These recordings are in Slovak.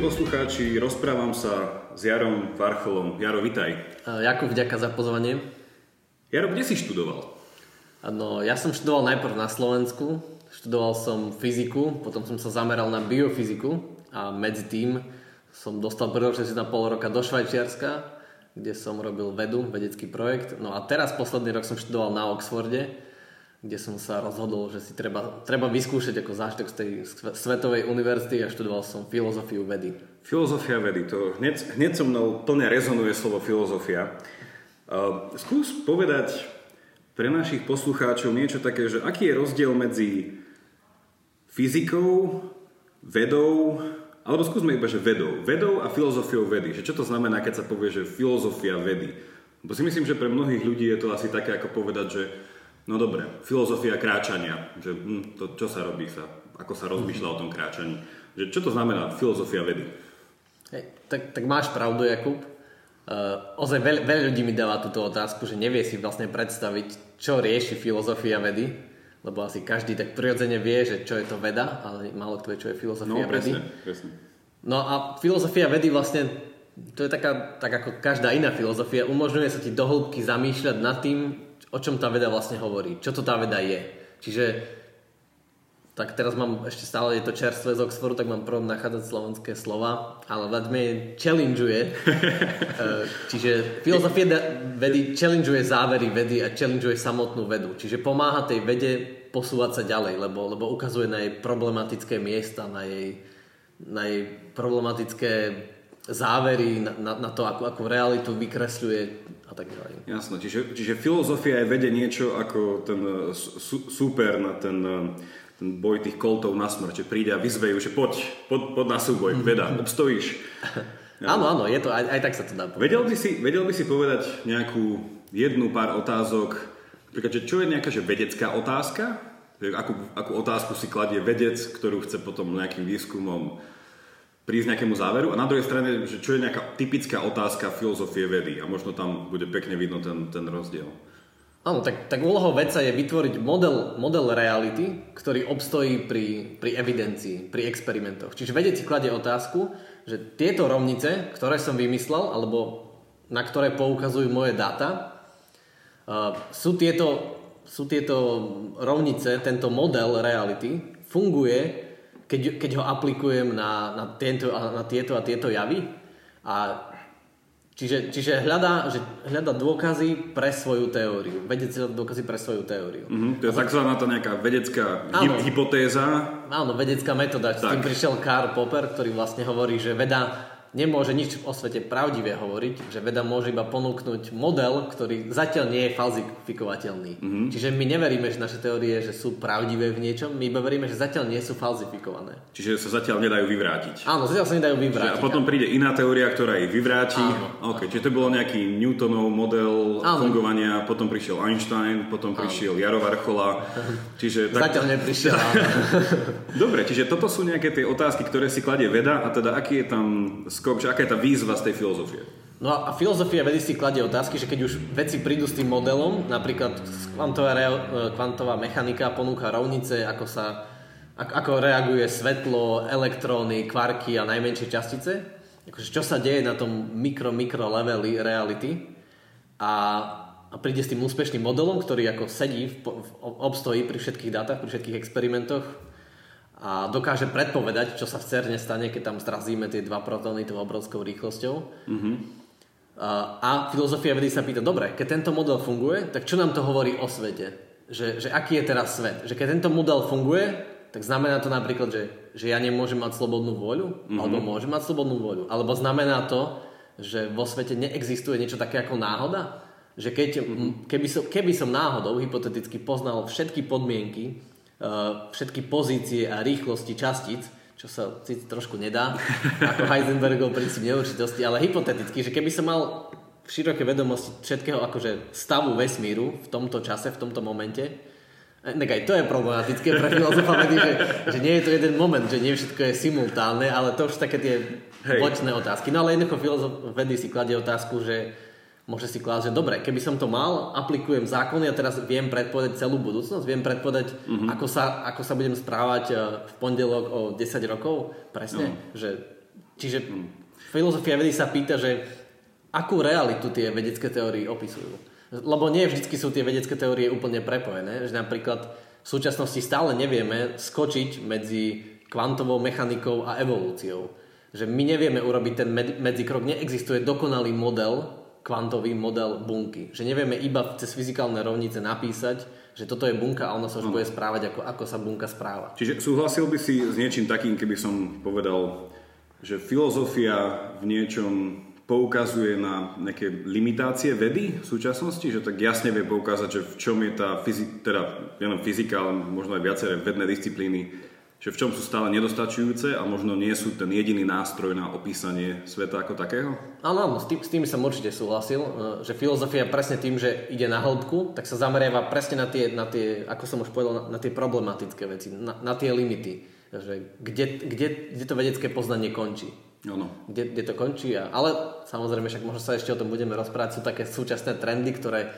Milí poslucháči, rozprávam sa s Jarom Varcholom. Jaro, vitaj. Jakub, vďaka za pozvanie. Jaro, kde si študoval? No, ja som študoval najprv na Slovensku. Študoval som fyziku, potom som sa zameral na biofyziku a medzi tým som dostal príležitosť na pol roka do Švajčiarska, kde som robil vedu, vedecký projekt. No a teraz posledný rok som študoval na Oxforde, kde som sa rozhodol, že si treba, treba vyskúšať ako zážitok z tej svetovej univerzity a študoval som filozofiu vedy. Filozofia vedy, to hneď, hneď so mnou plne rezonuje slovo filozofia. Uh, skús povedať pre našich poslucháčov niečo také, že aký je rozdiel medzi fyzikou, vedou, alebo skúsme iba, že vedou. Vedou a filozofiou vedy. Že čo to znamená, keď sa povie, že filozofia vedy? Bo si myslím, že pre mnohých ľudí je to asi také, ako povedať, že No dobre, filozofia kráčania, že hm, to, čo sa robí, sa, ako sa rozmýšľa o tom kráčaní. Že čo to znamená filozofia vedy? Hej, tak, tak máš pravdu, Jakub. Uh, ozaj veľ, veľa ľudí mi dáva túto otázku, že nevie si vlastne predstaviť, čo rieši filozofia vedy, lebo asi každý tak prirodzene vie, že čo je to veda, ale málo kto vie, čo je filozofia no, presne, vedy. Presne. No a filozofia vedy vlastne, to je taká, tak ako každá iná filozofia, umožňuje sa ti dohlbky zamýšľať nad tým, o čom tá veda vlastne hovorí, čo to tá veda je. Čiže tak teraz mám ešte stále, je to čerstvé z Oxfordu, tak mám prvom nachádzať slovenské slova, ale veľmi challengeuje. E, čiže filozofia vedy challengeuje závery vedy a challengeuje samotnú vedu. Čiže pomáha tej vede posúvať sa ďalej, lebo, lebo ukazuje na jej problematické miesta, na jej, na jej problematické závery, na, na, na to, ako, ako realitu vykresľuje a tak ďalej. Jasné, čiže, čiže filozofia je vede niečo ako ten uh, su, super na ten, uh, ten boj tých koltov na smrť, že príde a vyzvejú, že poď, poď, poď na súboj, veda, obstojíš. Ja. Áno, áno, je to, aj, aj tak sa to dá povedať. Vedel by, si, vedel by si povedať nejakú jednu pár otázok, napríklad, že čo je nejaká že vedecká otázka, akú, akú otázku si kladie vedec, ktorú chce potom nejakým výskumom prísť nejakému záveru a na druhej strane, že čo je nejaká typická otázka filozofie vedy a možno tam bude pekne vidno ten, ten rozdiel. Áno, tak, tak úlohou vedca je vytvoriť model, model reality, ktorý obstojí pri, pri evidencii, pri experimentoch. Čiže vedec si kladie otázku, že tieto rovnice, ktoré som vymyslel, alebo na ktoré poukazujú moje dáta, uh, sú, tieto, sú tieto rovnice, tento model reality, funguje keď, keď ho aplikujem na, na, tieto, na tieto a tieto javy. A čiže, čiže hľadá, že hľada dôkazy pre svoju teóriu. Vedec dôkazy pre svoju teóriu. Mm-hmm, to je takzvaná tá nejaká vedecká áno, hypotéza. Áno, vedecká metóda. S tým prišiel Karl Popper, ktorý vlastne hovorí, že veda nemôže nič o svete pravdivé hovoriť, že veda môže iba ponúknuť model, ktorý zatiaľ nie je falzifikovateľný. Mm-hmm. Čiže my neveríme, že naše teórie že sú pravdivé v niečom, my iba veríme, že zatiaľ nie sú falzifikované. Čiže sa zatiaľ nedajú vyvrátiť. Áno, zatiaľ sa nedajú vyvrátiť. Čiže a potom príde iná teória, ktorá ich vyvráti. Áno, okay, čiže to bolo nejaký Newtonov model áno. fungovania, potom prišiel Einstein, potom prišiel áno. Jaro Varchola. Čiže tak... Zatiaľ neprišiel. Dobre, čiže toto sú nejaké tie otázky, ktoré si kladie veda a teda aký je tam skok, že aká je tá výzva z tej filozofie? No a filozofia vedy si kladie otázky, že keď už veci prídu s tým modelom, napríklad kvantová, re, kvantová mechanika ponúka rovnice, ako sa ako reaguje svetlo, elektróny, kvarky a najmenšie častice, akože čo sa deje na tom mikro-mikro leveli reality a, a príde s tým úspešným modelom, ktorý ako sedí, v, v, obstojí pri všetkých dátach, pri všetkých experimentoch, a dokáže predpovedať, čo sa v CERNE stane, keď tam zrazíme tie dva protóny tou obrovskou rýchlosťou. Mm-hmm. A, filozofia vedy sa pýta, dobre, keď tento model funguje, tak čo nám to hovorí o svete? Že, že aký je teraz svet? Že keď tento model funguje, tak znamená to napríklad, že, že ja nemôžem mať slobodnú voľu, mm-hmm. alebo môžem mať slobodnú voľu. Alebo znamená to, že vo svete neexistuje niečo také ako náhoda? Že keď, mm-hmm. keby, som, keby som náhodou hypoteticky poznal všetky podmienky, všetky pozície a rýchlosti častíc, čo sa síce trošku nedá, ako Heisenbergov princíp neurčitosti, ale hypoteticky, že keby som mal široké vedomosti všetkého akože stavu vesmíru v tomto čase, v tomto momente, eh, tak aj to je problematické pre filozofa vedy, že, že nie je to jeden moment, že nie všetko je simultánne, ale to už také tie Hej. bočné otázky. No ale jednoducho filozof vedy si kladie otázku, že môže si klásť, že dobre, keby som to mal, aplikujem zákony a teraz viem predpovedať celú budúcnosť, viem predpovedať, mm-hmm. ako, sa, ako sa budem správať e, v pondelok o 10 rokov, presne, no. že čiže filozofia vedy sa pýta, že akú realitu tie vedecké teórie opisujú. Lebo nie vždy sú tie vedecké teórie úplne prepojené, že napríklad v súčasnosti stále nevieme skočiť medzi kvantovou mechanikou a evolúciou. Že my nevieme urobiť ten medzikrok, neexistuje dokonalý model, kvantový model bunky. Že nevieme iba cez fyzikálne rovnice napísať, že toto je bunka a ona sa už no. bude správať, ako, ako sa bunka správa. Čiže súhlasil by si s niečím takým, keby som povedal, že filozofia v niečom poukazuje na nejaké limitácie vedy v súčasnosti, že tak jasne vie poukázať, že v čom je tá fyzika, teda nielen fyzika, ale možno aj viaceré vedné disciplíny, že v čom sú stále nedostačujúce a možno nie sú ten jediný nástroj na opísanie sveta ako takého? Áno, áno, s tým, s tým som určite súhlasil, e, že filozofia presne tým, že ide na hĺbku, tak sa zameriava presne na tie, na tie ako som už povedal, na, na tie problematické veci, na, na tie limity, že kde, kde, kde to vedecké poznanie končí. Ano. Kde, kde to končí. A, ale samozrejme, však možno sa ešte o tom budeme rozprávať. Sú také súčasné trendy, ktoré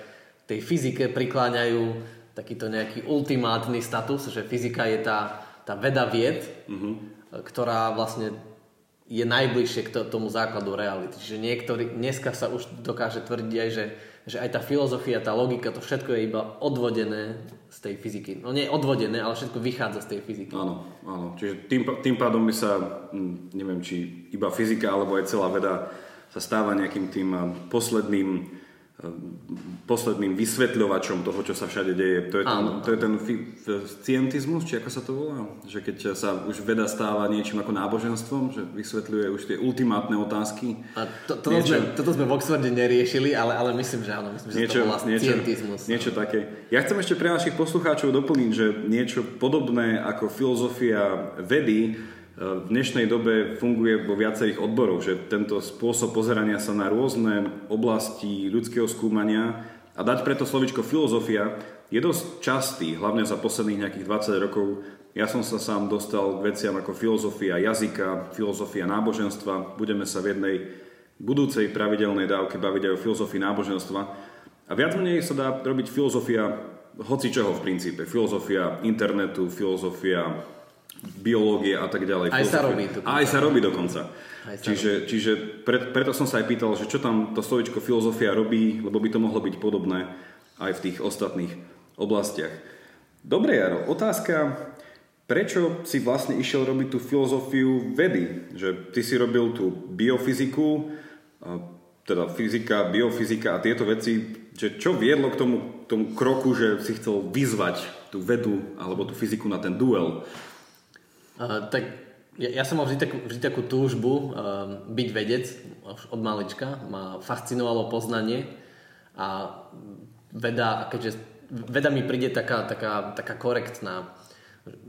tej fyzike prikláňajú takýto nejaký ultimátny status, že fyzika je tá, tá veda vied, uh-huh. ktorá vlastne je najbližšie k tomu základu reality. Čiže niektorý, dneska sa už dokáže tvrdiť aj, že, že aj tá filozofia, tá logika, to všetko je iba odvodené z tej fyziky. No nie odvodené, ale všetko vychádza z tej fyziky. Áno, áno. Čiže tým, tým pádom by sa, neviem, či iba fyzika, alebo aj celá veda sa stáva nejakým tým posledným posledným vysvetľovačom toho, čo sa všade deje. To je ten, to je ten fi- scientizmus, či ako sa to volá? Že keď sa už veda stáva niečím ako náboženstvom, že vysvetľuje už tie ultimátne otázky. A to, to niečo... sme, toto sme v Oxforde neriešili, ale, ale myslím, že áno, myslím, že niečo, to volá niečo, scientizmus. Niečo také. Ja chcem ešte pre našich poslucháčov doplniť, že niečo podobné ako filozofia vedy v dnešnej dobe funguje vo viacerých odboroch, že tento spôsob pozerania sa na rôzne oblasti ľudského skúmania a dať preto slovičko filozofia je dosť častý, hlavne za posledných nejakých 20 rokov. Ja som sa sám dostal k veciam ako filozofia jazyka, filozofia náboženstva. Budeme sa v jednej budúcej pravidelnej dávke baviť aj o filozofii náboženstva. A viac menej sa dá robiť filozofia hoci čoho v princípe. Filozofia internetu, filozofia biológie a tak ďalej. Aj sa robí. A aj sa robí dokonca. Sa čiže robí. čiže pre, preto som sa aj pýtal, že čo tam to slovičko filozofia robí, lebo by to mohlo byť podobné aj v tých ostatných oblastiach. Dobre, Jaro, otázka, prečo si vlastne išiel robiť tú filozofiu vedy? Že ty si robil tú biofyziku, teda fyzika, biofyzika a tieto veci, že čo viedlo k tomu, tomu kroku, že si chcel vyzvať tú vedu alebo tú fyziku na ten duel? Uh, tak ja, ja som mal vždy takú, vždy takú túžbu uh, byť vedec od malička. Ma fascinovalo poznanie a veda, keďže veda mi príde taká, taká, taká korektná,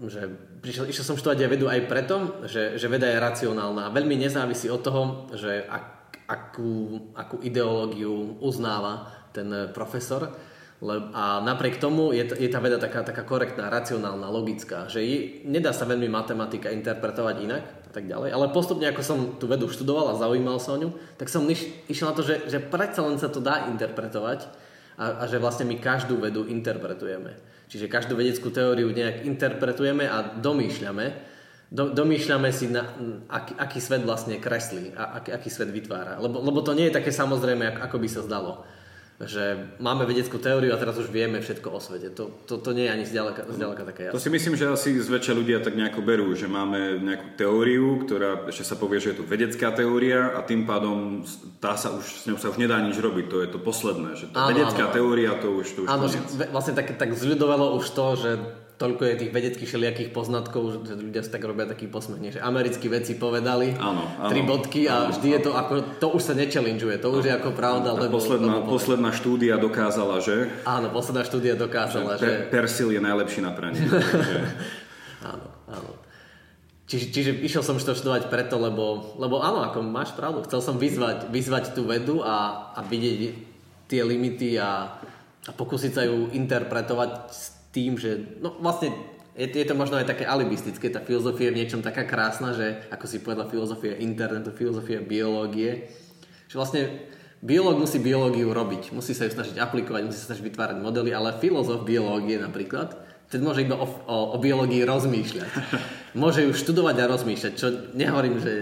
že prišiel, išiel som študovať aj vedu aj preto, že, že veda je racionálna a veľmi nezávisí od toho, že ak, akú, akú ideológiu uznáva ten profesor a napriek tomu je, je tá veda taká, taká korektná, racionálna, logická, že je, nedá sa veľmi matematika interpretovať inak a tak ďalej. Ale postupne, ako som tú vedu študoval a zaujímal sa o ňu, tak som iš, išiel na to, že, že predsa len sa to dá interpretovať a, a že vlastne my každú vedu interpretujeme. Čiže každú vedeckú teóriu nejak interpretujeme a domýšľame. Do, domýšľame si, na, aký, aký svet vlastne kreslí a aký, aký svet vytvára. Lebo, lebo to nie je také samozrejme, ako by sa zdalo že máme vedeckú teóriu a teraz už vieme všetko o svete. To, to, to nie je ani zďaleka, zďaleka také jasné. To si myslím, že asi zväčša ľudia tak nejako berú, že máme nejakú teóriu, ktorá ešte sa povie, že je to vedecká teória a tým pádom tá sa už, s ňou sa už nedá nič robiť. To je to posledné, že tá áno, vedecká áno. teória to už, to už áno, vlastne tak, tak zľudovalo už to, že toľko je tých vedeckých všelijakých poznatkov, že ľudia si tak robia taký posmech, že americkí vedci povedali áno, áno, tri bodky a áno, vždy áno. je to ako, to už sa nechallengeuje, to áno, už je ako pravda. Lebo, posledná, lebo posledná štúdia dokázala, že? Áno, posledná štúdia dokázala, že... že... Persil je najlepší na pranie. áno, áno. Čiže, čiže išiel som to študovať preto, lebo, lebo áno, ako máš pravdu, chcel som vyzvať, vyzvať tú vedu a, a vidieť tie limity a, a pokúsiť sa ju interpretovať tým, že no vlastne je, je to možno aj také alibistické, tá filozofia je v niečom taká krásna, že ako si povedala filozofia internetu, filozofia biológie, že vlastne biológ musí biológiu robiť, musí sa ju snažiť aplikovať, musí sa snažiť vytvárať modely, ale filozof biológie napríklad, ten môže iba o, o, o biológii rozmýšľať. Môže ju študovať a rozmýšľať, čo nehovorím, že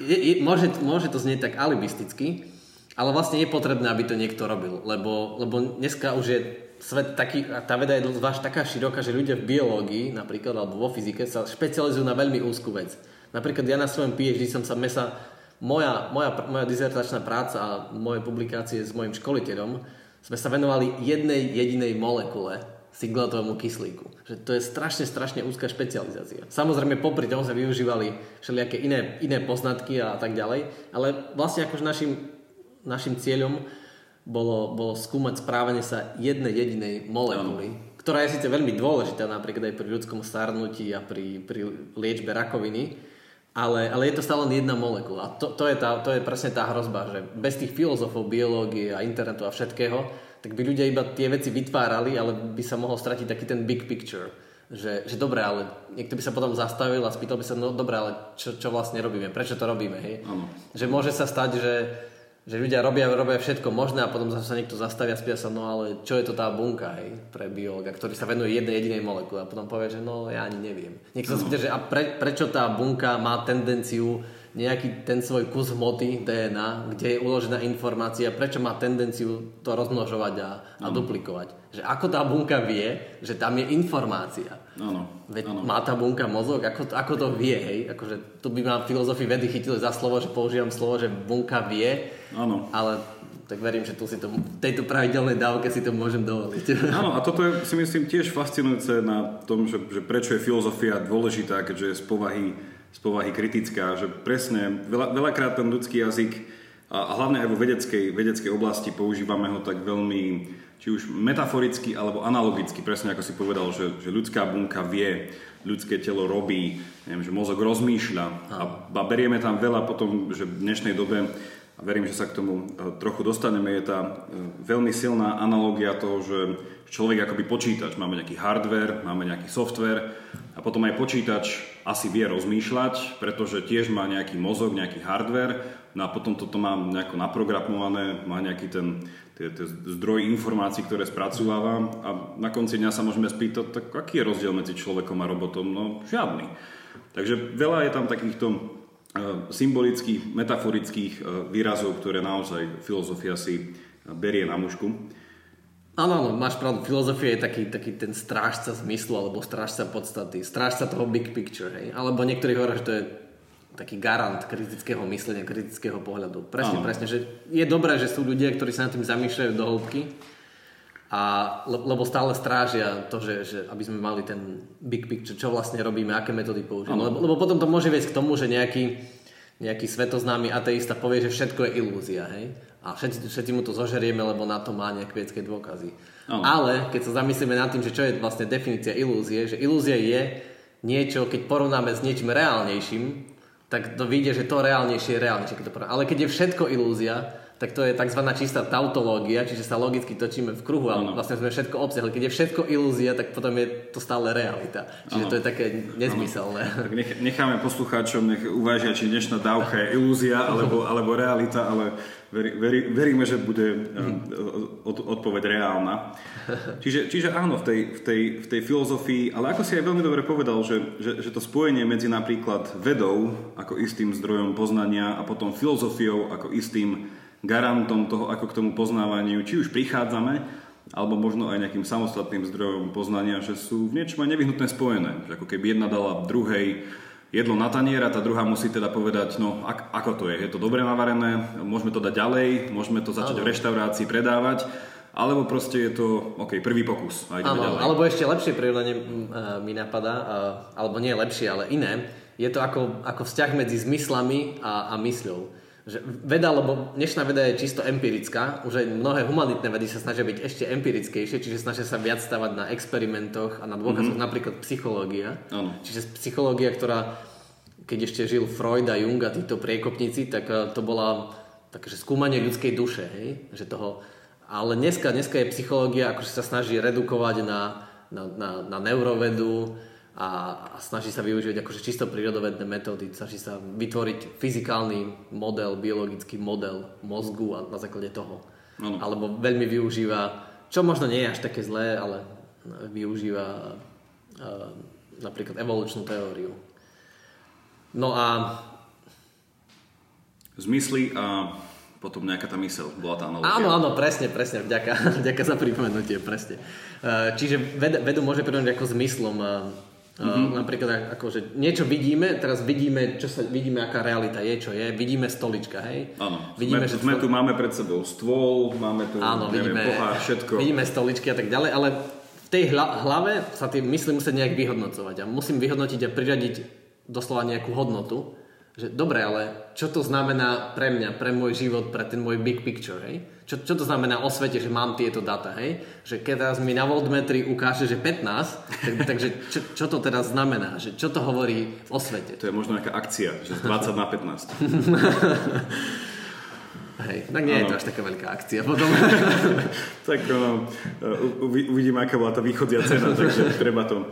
je, je, môže, môže to znieť tak alibisticky, ale vlastne je potrebné, aby to niekto robil, lebo, lebo dneska už je svet taký, a tá veda je zvlášť taká široká, že ľudia v biológii napríklad, alebo vo fyzike sa špecializujú na veľmi úzkú vec. Napríklad ja na svojom PhD som sa mesa, moja, moja, moja dizertačná práca a moje publikácie s mojim školiteľom sme sa venovali jednej jedinej molekule siglatovému kyslíku. Že to je strašne, strašne úzka špecializácia. Samozrejme, popri tom sme využívali všelijaké iné, iné poznatky a tak ďalej, ale vlastne akože našim, našim cieľom bolo, bolo skúmať správanie sa jednej jedinej molekuly, ano. ktorá je síce veľmi dôležitá napríklad aj pri ľudskom starnutí a pri, pri liečbe rakoviny, ale, ale je to stále len jedna molekula. To, to, je tá, to je presne tá hrozba, že bez tých filozofov biológie a internetu a všetkého tak by ľudia iba tie veci vytvárali, ale by sa mohol stratiť taký ten big picture. Že, že dobre, ale niekto by sa potom zastavil a spýtal by sa, no dobre, ale čo, čo vlastne robíme, prečo to robíme, hej? Ano. Že môže sa stať, že, že ľudia robia, robia všetko možné a potom sa niekto zastaví a spýta sa, no ale čo je to tá bunka, hej, pre biologa, ktorý sa venuje jednej jedinej molekule a potom povie, že no ja ani neviem. Niekto sa spýta, že a pre, prečo tá bunka má tendenciu nejaký ten svoj kus hmoty DNA, kde je uložená informácia, prečo má tendenciu to rozmnožovať a, a duplikovať. Že ako tá bunka vie, že tam je informácia. Ano, Veď ano. má tá bunka mozog, ako, ako to vie, hej? Akože tu by ma filozofii vedy chytili za slovo, že používam slovo, že bunka vie, ano. ale tak verím, že tu si to, tejto pravidelnej dávke si to môžem dovoliť. Áno, a toto je si myslím tiež fascinujúce na tom, že, že prečo je filozofia dôležitá, keďže je z povahy z povahy kritická, že presne veľa, veľakrát ten ľudský jazyk a, hlavne aj vo vedeckej, vedeckej oblasti používame ho tak veľmi či už metaforicky alebo analogicky, presne ako si povedal, že, že ľudská bunka vie, ľudské telo robí, neviem, že mozog rozmýšľa. A, a berieme tam veľa potom, že v dnešnej dobe a verím, že sa k tomu e, trochu dostaneme, je tá e, veľmi silná analogia toho, že človek akoby počítač, máme nejaký hardware, máme nejaký software a potom aj počítač asi vie rozmýšľať, pretože tiež má nejaký mozog, nejaký hardware, no a potom toto má nejako naprogramované, má nejaký ten, tie, tie zdroj informácií, ktoré spracováva a na konci dňa sa môžeme spýtať, tak aký je rozdiel medzi človekom a robotom? No žiadny. Takže veľa je tam takýchto e, symbolických, metaforických e, výrazov, ktoré naozaj filozofia si berie na mužku. Áno, áno, máš pravdu. Filozofia je taký, taký ten strážca zmyslu alebo strážca podstaty, strážca toho big picture. Hej? Alebo niektorí hovoria, že to je taký garant kritického myslenia, kritického pohľadu. Presne, áno. presne, že je dobré, že sú ľudia, ktorí sa nad tým zamýšľajú do hĺbky, a, lebo stále strážia to, že, že aby sme mali ten big picture, čo vlastne robíme, aké metódy používame. Lebo, lebo potom to môže viesť k tomu, že nejaký, nejaký svetoznámy ateista povie, že všetko je ilúzia. Hej? a všetci, všetci mu to zožerieme, lebo na to má nejaké vedecké dôkazy. Oh. Ale keď sa zamyslíme nad tým, že čo je vlastne definícia ilúzie, že ilúzia je niečo, keď porovnáme s niečím reálnejším, tak to vyjde, že to reálnejšie je reálnejšie. Keď to Ale keď je všetko ilúzia, tak to je tzv. čistá tautológia, čiže sa logicky točíme v kruhu a vlastne sme všetko obsiahli. Keď je všetko ilúzia, tak potom je to stále realita. Čiže ano. to je také nezmyselné. Tak necháme poslucháčom, nech uvážia, či dnešná dávka je ilúzia alebo, alebo realita, ale veri, veri, veríme, že bude eh, od, odpoveď reálna. Čiže, čiže áno, v tej, v, tej, v tej filozofii, ale ako si aj veľmi dobre povedal, že, že, že to spojenie medzi napríklad vedou ako istým zdrojom poznania a potom filozofiou ako istým garantom toho, ako k tomu poznávaniu, či už prichádzame, alebo možno aj nejakým samostatným zdrojom poznania, že sú v niečom aj nevyhnutné spojené. Že ako keby jedna dala druhej jedlo na tanier a tá druhá musí teda povedať, no ak, ako to je, je to dobre navarené, môžeme to dať ďalej, môžeme to začať v reštaurácii predávať, alebo proste je to, OK, prvý pokus a ideme ďalej. Alebo ešte lepšie prirovnanie mi napadá, alebo nie lepšie, ale iné, je to ako, ako vzťah medzi zmyslami a, a mysľou že veda, lebo dnešná veda je čisto empirická, už aj mnohé humanitné vedy sa snažia byť ešte empirickejšie, čiže snažia sa viac stavať na experimentoch a na dôkazoch, mm-hmm. napríklad psychológia. Ano. Čiže psychológia, ktorá, keď ešte žil Freud a Jung a títo priekopníci, tak eh, to bola také, skúmanie ľudskej duše, hej? Že toho, ale dneska, dneska je psychológia, akože sa snaží redukovať na, na, na, na neurovedu, a, a snaží sa využívať akože čisto prírodovedné metódy, snaží sa vytvoriť fyzikálny model, biologický model mozgu a na základe toho. Ano. Alebo veľmi využíva, čo možno nie je až také zlé, ale využíva uh, napríklad evolučnú teóriu. No a zmysly a potom nejaká tá mysel, bola tá analogia. Áno, áno, presne, presne, vďaka, vďaka za pripomenutie, presne. Uh, čiže ved, vedu môže pripomenúť ako zmyslom. Uh, Mm-hmm. Napríklad ako, že niečo vidíme, teraz vidíme, čo sa, vidíme, aká realita je, čo je, vidíme stolička, hej? Áno, vidíme, sme, že sme tu, máme pred sebou stôl, máme tu, áno, neviem, vidíme, pohár, všetko. Vidíme stoličky a tak ďalej, ale v tej hlave sa tie mysli musí nejak vyhodnocovať a musím vyhodnotiť a priradiť doslova nejakú hodnotu že dobre, ale čo to znamená pre mňa, pre môj život, pre ten môj big picture, hej? Čo, čo to znamená o svete, že mám tieto data, hej? Že keď teraz mi na voltmetri ukáže, že 15, tak, takže čo, čo to teraz znamená? Že čo to hovorí o svete? To je možno nejaká akcia, že z 20 na 15. Hej, tak nie ano. je to až taká veľká akcia potom. tak no, uvidíme, aká bola tá východzia cena, takže treba to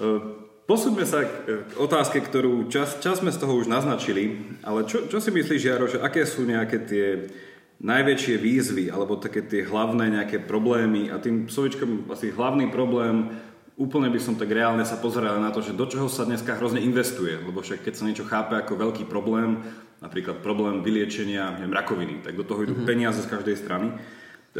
uh, Posúďme sa k otázke, ktorú čas, čas sme z toho už naznačili, ale čo, čo si myslíš, Jaro, že aké sú nejaké tie najväčšie výzvy alebo také tie hlavné nejaké problémy a tým slovičkom asi hlavný problém úplne by som tak reálne sa pozeral na to, že do čoho sa dneska hrozne investuje, lebo však keď sa niečo chápe ako veľký problém, napríklad problém vyliečenia neviem, rakoviny, tak do toho idú mm-hmm. peniaze z každej strany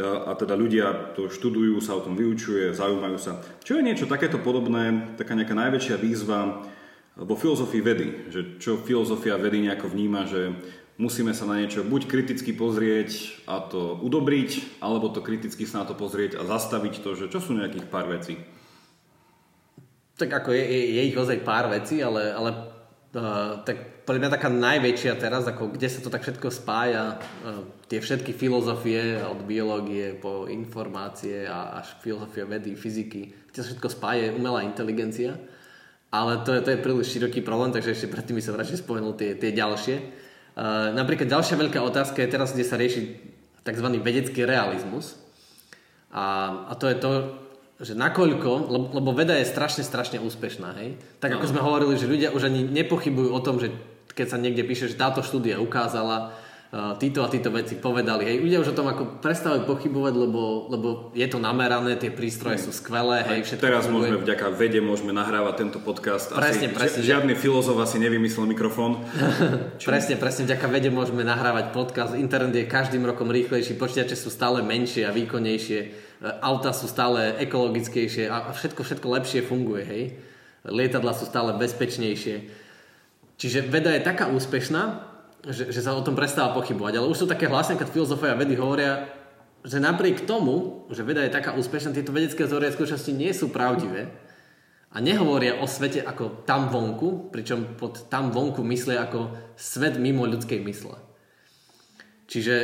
a teda ľudia to študujú, sa o tom vyučuje, zaujímajú sa. Čo je niečo takéto podobné, taká nejaká najväčšia výzva vo filozofii vedy, že čo filozofia vedy nejako vníma, že musíme sa na niečo buď kriticky pozrieť a to udobriť, alebo to kriticky sa na to pozrieť a zastaviť to, že čo sú nejakých pár vecí. Tak ako je, je, je ich ozaj pár vecí, ale, ale uh, tak podľa mňa taká najväčšia teraz, ako kde sa to tak všetko spája, uh, tie všetky filozofie od biológie po informácie a až filozofia vedy, fyziky, kde sa všetko spája je umelá inteligencia. Ale to je, to je príliš široký problém, takže ešte predtým by som radšej spomenul tie, tie ďalšie. Uh, napríklad ďalšia veľká otázka je teraz, kde sa rieši tzv. vedecký realizmus. A, a to je to, že nakoľko, lebo, lebo veda je strašne, strašne úspešná, hej? Tak ako no. sme hovorili, že ľudia už ani nepochybujú o tom, že keď sa niekde píše, že táto štúdia ukázala, títo a títo veci povedali. Hej, ľudia už o tom ako prestávajú pochybovať, lebo, lebo je to namerané, tie prístroje sú skvelé. Hej, všetko teraz funguje. môžeme vďaka vede môžeme nahrávať tento podcast. Presne, asi, presne. Žiadny filozof asi nevymyslel mikrofón. presne, presne. Vďaka vede môžeme nahrávať podcast. Internet je každým rokom rýchlejší, počítače sú stále menšie a výkonnejšie, e, auta sú stále ekologickejšie a všetko, všetko lepšie funguje. Hej. Lietadla sú stále bezpečnejšie Čiže veda je taká úspešná, že, že sa o tom prestáva pochybovať. Ale už sú také hlasné, keď filozofia vedy hovoria, že napriek tomu, že veda je taká úspešná, tieto vedecké teórie skutočnosti nie sú pravdivé a nehovoria o svete ako tam vonku, pričom pod tam vonku myslia ako svet mimo ľudskej mysle. Čiže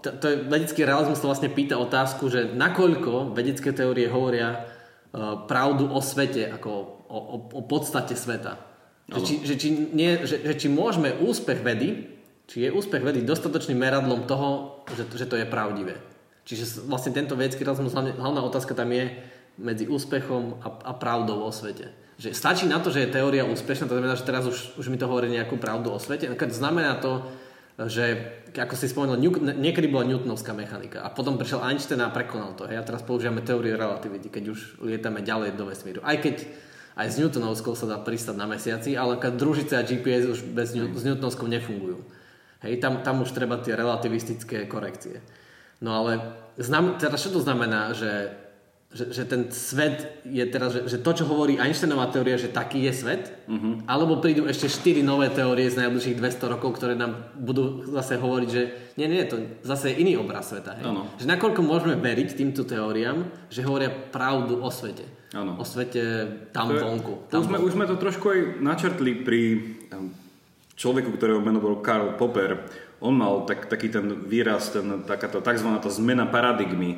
to, to je, vedecký realizmus to vlastne pýta otázku, že nakoľko vedecké teórie hovoria uh, pravdu o svete, ako o, o, o podstate sveta. Že či, že, či nie, že, že či môžeme úspech vedy, či je úspech vedy dostatočným meradlom toho, že, že to je pravdivé. Čiže vlastne tento vedecký rozmus, hlavná otázka tam je medzi úspechom a, a pravdou o svete. Že stačí na to, že je teória úspešná, to znamená, že teraz už, už mi to hovorí nejakú pravdu o svete. Znamená to, že ako si spomenul, niekedy bola Newtonovská mechanika a potom prišiel Einstein a prekonal to. Hej? A teraz používame teóriu relativity, keď už lietame ďalej do vesmíru. Aj keď aj s Newtonovskou sa dá pristať na mesiaci, ale družice a GPS už bez, s Newtonovskou nefungujú. Hej, tam, tam už treba tie relativistické korekcie. No ale znam, teda čo to znamená, že, že, že ten svet je teraz, že, že to, čo hovorí Einsteinová teória, že taký je svet, uh-huh. alebo prídu ešte 4 nové teórie z najbližších 200 rokov, ktoré nám budú zase hovoriť, že nie, nie, to zase je iný obraz sveta. Hej? Že nakoľko môžeme veriť týmto teóriám, že hovoria pravdu o svete. Ano. O svete tam to je, vonku. Tam už, sme, už sme to trošku aj načrtli pri človeku, ktorého meno bol Karl Popper. On mal tak, taký ten výraz, ten, takáto tzv. zmena paradigmy.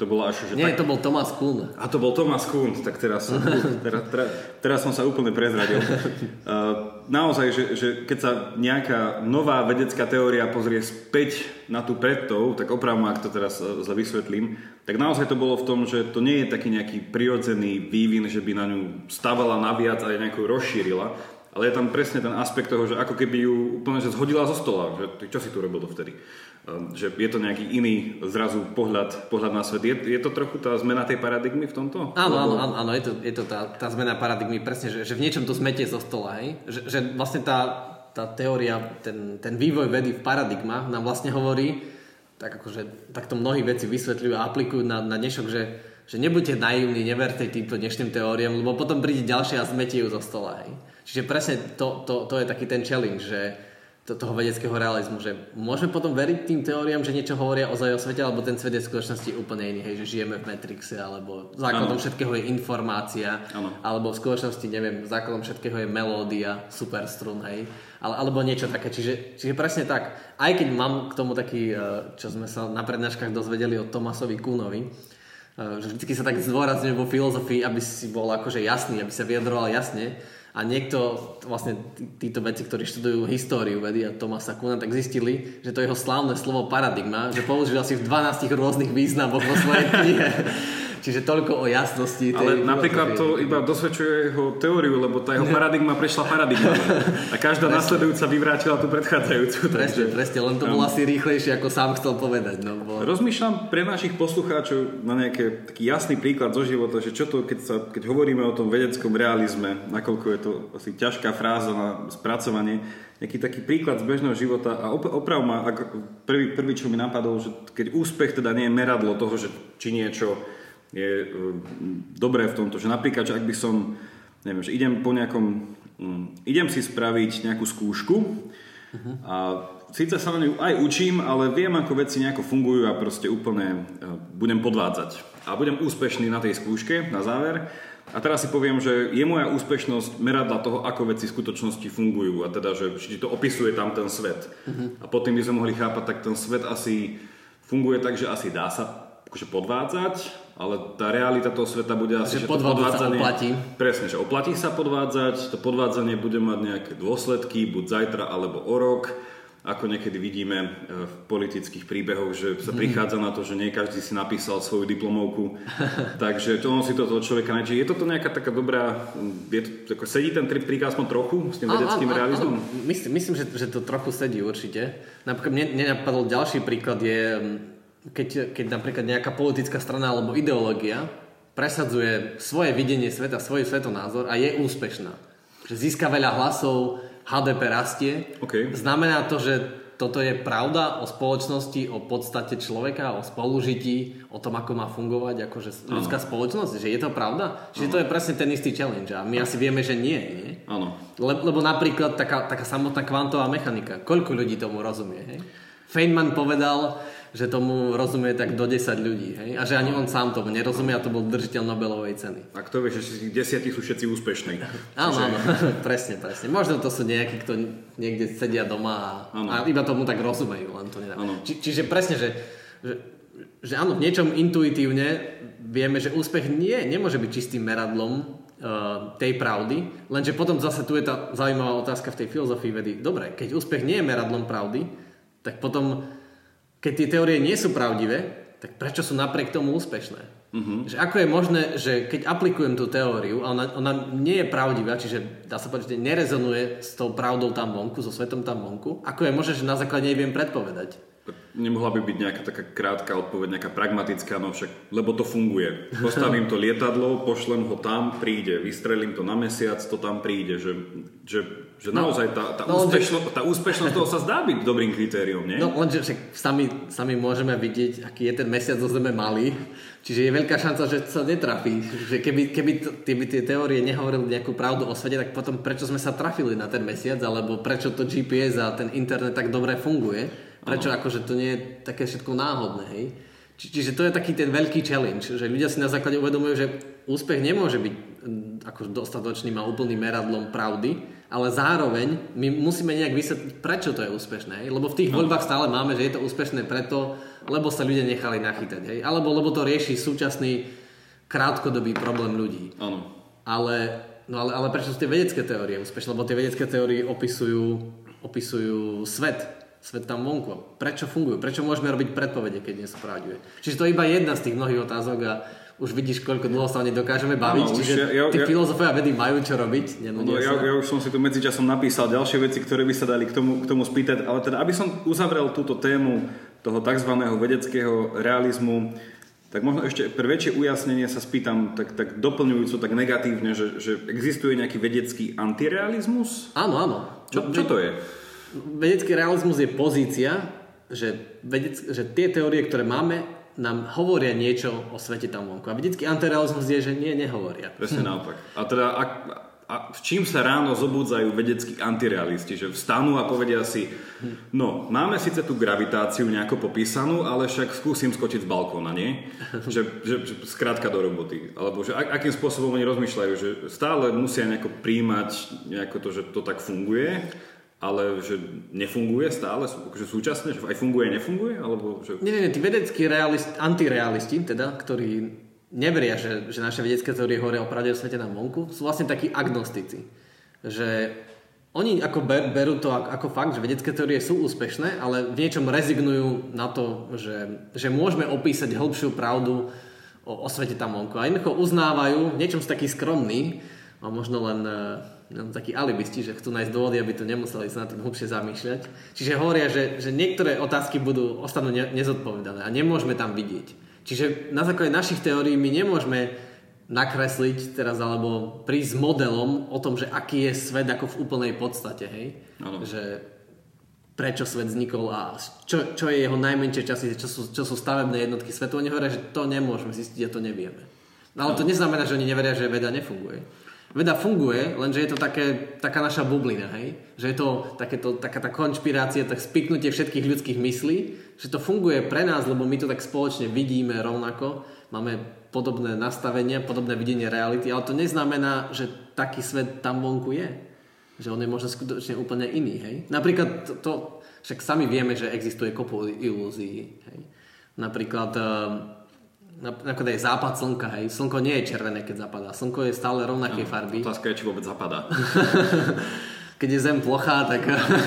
To bolo až, že Nie, tak... to bol Thomas Kuhn. A to bol Thomas Kuhn, tak teraz, teraz, teraz, teraz som sa úplne prezradil. Uh, naozaj, že, že keď sa nejaká nová vedecká teória pozrie späť na tú predtou, tak opravom, ak to teraz uh, zle vysvetlím, tak naozaj to bolo v tom, že to nie je taký nejaký prirodzený vývin, že by na ňu stavala naviac a nejako rozšírila, ale je tam presne ten aspekt toho, že ako keby ju úplne že zhodila zo stola, že čo si tu robil dovtedy. Um, že je to nejaký iný zrazu pohľad, pohľad na svet. Je, je to trochu tá zmena tej paradigmy v tomto? Áno, áno, áno, áno je to, je to tá, tá zmena paradigmy presne, že, že v niečom to zmetie zo stola, hej? Že, že vlastne tá, tá teória, ten, ten vývoj vedy v paradigmách nám vlastne hovorí, tak akože takto mnohí veci vysvetľujú a aplikujú na, na dnešok, že, že nebuďte naivní, neverte týmto dnešným teóriám, lebo potom príde ďalšie a zmetie ju zo stola. Hej. Čiže presne to, to, to je taký ten challenge, že to, toho vedeckého realizmu, že môžeme potom veriť tým teóriám, že niečo hovoria ozaj o svete, alebo ten svet je v skutočnosti úplne iný, hej, že žijeme v Matrixe, alebo základom ano. všetkého je informácia, ano. alebo v skutočnosti, neviem, základom všetkého je melódia, superstrun, hej, ale, alebo niečo také. Čiže, čiže presne tak, aj keď mám k tomu taký, eh, čo sme sa na prednáškach dozvedeli od Tomasovi Kunovi, eh, že vždy sa tak zdôrazňuje vo filozofii, aby si bol akože jasný, aby sa vyjadroval jasne, a niekto, vlastne títo veci, ktorí študujú históriu vedy a Tomasa Kuna, tak zistili, že to jeho slávne slovo paradigma, že použil asi v 12 rôznych významoch vo svojej knihe. Čiže toľko o jasnosti. Tej Ale napríklad to iba dosvedčuje jeho teóriu, lebo tá jeho paradigma prešla paradigma. A každá nasledujúca vyvrátila tú predchádzajúcu. Presne, takže, presne, len to bolo asi rýchlejšie, ako sám chcel povedať. No, bo... Rozmýšľam pre našich poslucháčov na nejaký taký jasný príklad zo života, že čo to, keď, sa, keď hovoríme o tom vedeckom realizme, nakoľko je to asi ťažká fráza na spracovanie, nejaký taký príklad z bežného života a op- oprav ma, prvý, prvý, čo mi napadol, že keď úspech teda nie je meradlo toho, že či niečo je e, dobré v tomto, že napríklad, že ak by som, neviem, že idem po nejakom, mm, idem si spraviť nejakú skúšku a síce sa na ňu aj učím, ale viem, ako veci nejako fungujú a proste úplne e, budem podvádzať. A budem úspešný na tej skúške, na záver. A teraz si poviem, že je moja úspešnosť meradla toho, ako veci v skutočnosti fungujú a teda, že či to opisuje tam ten svet. Uh-huh. A potom by sme mohli chápať, tak ten svet asi funguje tak, že asi dá sa akože podvádzať, ale tá realita toho sveta bude asi, že, že podvádzanie... Sa oplatí. Presne, že oplatí sa podvádzať, to podvádzanie bude mať nejaké dôsledky, buď zajtra alebo o rok, ako niekedy vidíme e, v politických príbehoch, že sa mhm. prichádza na to, že nie každý si napísal svoju diplomovku, takže to on si to toho človeka najčí. Je toto nejaká taká dobrá, je to, ako sedí ten príkaz aspoň trochu s tým vedeckým a, realizmom? Myslím, myslím že, že to trochu sedí určite. Napríklad mne, mne napadol ďalší príklad je keď, keď napríklad nejaká politická strana alebo ideológia presadzuje svoje videnie sveta, svoj svetonázor a je úspešná, že získa veľa hlasov, HDP rastie, okay. znamená to, že toto je pravda o spoločnosti, o podstate človeka, o spolužití, o tom, ako má fungovať akože ľudská ano. spoločnosť, že je to pravda? Čiže ano. to je presne ten istý challenge a my ano. asi vieme, že nie. nie? Áno. Le, lebo napríklad taká, taká samotná kvantová mechanika, koľko ľudí tomu rozumie? Hej? Feynman povedal, že tomu rozumie tak do 10 ľudí. Hej? A že ani on sám tomu nerozumie a to bol držiteľ Nobelovej ceny. A kto vie, že z tých desiatich sú všetci úspešní. Áno, áno, presne, presne. Možno to sú nejakí, kto niekde sedia doma a, a iba tomu tak rozumejú. Len to Či, čiže presne, že, že, že áno, v niečom intuitívne vieme, že úspech nie, nemôže byť čistým meradlom uh, tej pravdy, lenže potom zase tu je tá zaujímavá otázka v tej filozofii vedy. Dobre, keď úspech nie je meradlom pravdy, tak potom keď tie teórie nie sú pravdivé, tak prečo sú napriek tomu úspešné? Uh-huh. Že ako je možné, že keď aplikujem tú teóriu a ona, ona nie je pravdivá, čiže dá sa povedať, že nerezonuje s tou pravdou tam vonku, so svetom tam vonku, ako je možné, že na základe nej viem predpovedať? Nemohla by byť nejaká taká krátka odpoveď, nejaká pragmatická, no však, lebo to funguje. Postavím to lietadlo, pošlem ho tam, príde, vystrelím to na mesiac, to tam príde, že, že že no, naozaj tá, tá, no, úspešnosť, tá úspešnosť toho sa zdá byť dobrým kritériom, nie? No lenže však sami, sami môžeme vidieť, aký je ten mesiac zo Zeme malý, čiže je veľká šanca, že sa netrafí. Že keby, keby, keby tie teórie nehovorili nejakú pravdu o svete, tak potom prečo sme sa trafili na ten mesiac, alebo prečo to GPS a ten internet tak dobre funguje? Prečo ano. akože to nie je také všetko náhodné, hej? Či, čiže to je taký ten veľký challenge, že ľudia si na základe uvedomujú, že úspech nemôže byť ako dostatočným a úplným meradlom pravdy, ale zároveň my musíme nejak vysvetliť, prečo to je úspešné. Hej? Lebo v tých no. voľbách stále máme, že je to úspešné preto, lebo sa ľudia nechali nachytať. Hej? Alebo lebo to rieši súčasný krátkodobý problém ľudí. Áno. Ale, no ale, ale prečo sú tie vedecké teórie úspešné? Lebo tie vedecké teórie opisujú, opisujú svet, svet tam vonku. Prečo fungujú? Prečo môžeme robiť predpovede, keď nie sú pravdivé? Čiže to je iba jedna z tých mnohých otázok a už vidíš, koľko dlho sa o dokážeme baviť, ano, čiže ja, ja, tí ja, filozofia vedy majú čo robiť. No, ja, ja už som si tu medzičasom napísal ďalšie veci, ktoré by sa dali k tomu, k tomu spýtať, ale teda, aby som uzavrel túto tému toho tzv. vedeckého realizmu, Tak možno ešte pre väčšie ujasnenie sa spýtam tak, tak doplňujúco, tak negatívne, že, že existuje nejaký vedecký antirealizmus? Áno, áno. Čo, čo to je? Vedecký realizmus je pozícia, že, vedec, že tie teórie, ktoré máme, nám hovoria niečo o svete tam vonku. A vedecký antirealizmus je, že nie, nehovoria. Presne naopak. A teda, ak, a v čím sa ráno zobudzajú vedeckí antirealisti, že vstanú a povedia si, no, máme síce tú gravitáciu nejako popísanú, ale však skúsim skočiť z balkóna, nie? Že, že, že skrátka do roboty. Alebo že akým spôsobom oni rozmýšľajú, že stále musia nejako príjmať nejako to, že to tak funguje, ale že nefunguje stále, že súčasne, že aj funguje, nefunguje? Alebo že... Nie, nie, nie, tí vedeckí realist, antirealisti, teda, ktorí neveria, že, že naše vedecké teórie hovoria o pravde o svete na vonku, sú vlastne takí agnostici. Že oni ako ber, berú to ako fakt, že vedecké teórie sú úspešné, ale v niečom rezignujú na to, že, že môžeme opísať hĺbšiu pravdu o, o svete tam vonku. A jednoducho uznávajú, v niečom sú takí skromní, a možno len no, takí alibisti, že chcú nájsť dôvody, aby to nemuseli sa na tým hlbšie zamýšľať. Čiže hovoria, že, že niektoré otázky budú, ostanú ne, nezodpovedané a nemôžeme tam vidieť. Čiže na základe našich teórií my nemôžeme nakresliť teraz alebo prísť s modelom o tom, že aký je svet ako v úplnej podstate, hej? Ano. Že prečo svet vznikol a čo, čo je jeho najmenšie časy, čo sú, čo sú stavebné jednotky svetu. Oni hovoria, že to nemôžeme zistiť a to nevieme. No, ale to neznamená, že oni neveria, že veda nefunguje. Veda funguje, lenže je to také, taká naša bublina, hej? Že je to takéto, taká tá konšpirácia, tak spiknutie všetkých ľudských myslí, že to funguje pre nás, lebo my to tak spoločne vidíme rovnako, máme podobné nastavenia, podobné videnie reality, ale to neznamená, že taký svet tam vonku je. Že on je možno skutočne úplne iný, hej? Napríklad to, to však sami vieme, že existuje kopu ilúzií, hej? Napríklad ehm, napríklad aj západ slnka, hej. Slnko nie je červené, keď zapadá. Slnko je stále rovnakej no, farby. Otázka je, či vôbec zapadá. keď je zem plochá, tak...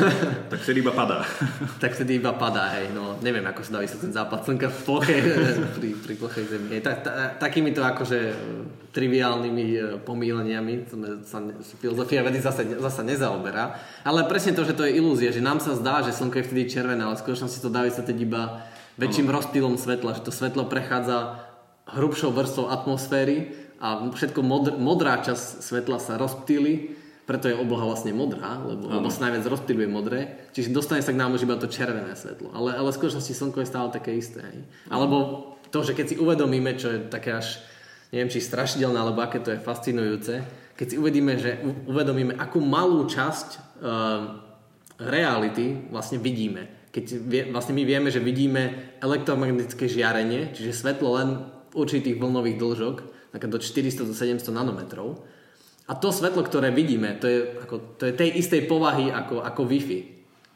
tak vtedy iba padá. tak vtedy iba padá, hej. No, neviem, ako sa dá vysvetliť západ slnka v ploche, pri, pri plochej zemi. Hej. Ta, ta, takýmito akože triviálnymi e, pomíleniami sa filozofia vedy zase, zase nezaoberá. Ale presne to, že to je ilúzia, že nám sa zdá, že slnko je vtedy červené, ale v skutočnosti to dá vysvetliť iba väčším ano. rozptýlom svetla, že to svetlo prechádza hrubšou vrstvou atmosféry a všetko modr, modrá časť svetla sa rozptýli, preto je obloha vlastne modrá, lebo, lebo sa najviac rozptýluje modré, čiže dostane sa k nám už iba to červené svetlo. Ale, ale v skutočnosti slnko je stále také isté. Hej. Alebo to, že keď si uvedomíme, čo je také až, neviem či strašidelné, alebo aké to je fascinujúce, keď si uvedíme, že uvedomíme, akú malú časť uh, reality vlastne vidíme keď vlastne my vieme, že vidíme elektromagnetické žiarenie, čiže svetlo len určitých vlnových dĺžok, do 400 do 700 nanometrov. A to svetlo, ktoré vidíme, to je, ako, to je tej istej povahy ako, ako Wi-Fi.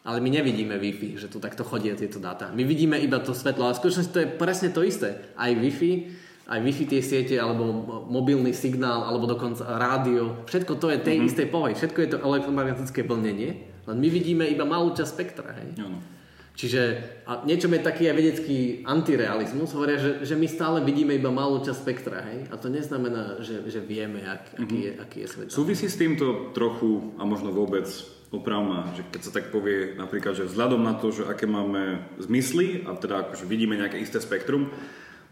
Ale my nevidíme Wi-Fi, že tu takto chodia tieto dáta. My vidíme iba to svetlo, ale v skutočnosti to je presne to isté. Aj Wi-Fi, aj Wi-Fi tie siete, alebo mobilný signál, alebo dokonca rádio, všetko to je tej mm-hmm. istej povahy. Všetko je to elektromagnetické vlnenie, len my vidíme iba malú časť spektra. Hej? Ano. Čiže a niečo je taký aj vedecký antirealizmus, hovoria, že, že my stále vidíme iba malú časť spektra, hej? A to neznamená, že, že vieme, ak, mm-hmm. aký, je, aký je svet. Súvisí s týmto trochu, a možno vôbec opravma, že keď sa tak povie napríklad, že vzhľadom na to, že aké máme zmysly, a teda akože vidíme nejaké isté spektrum,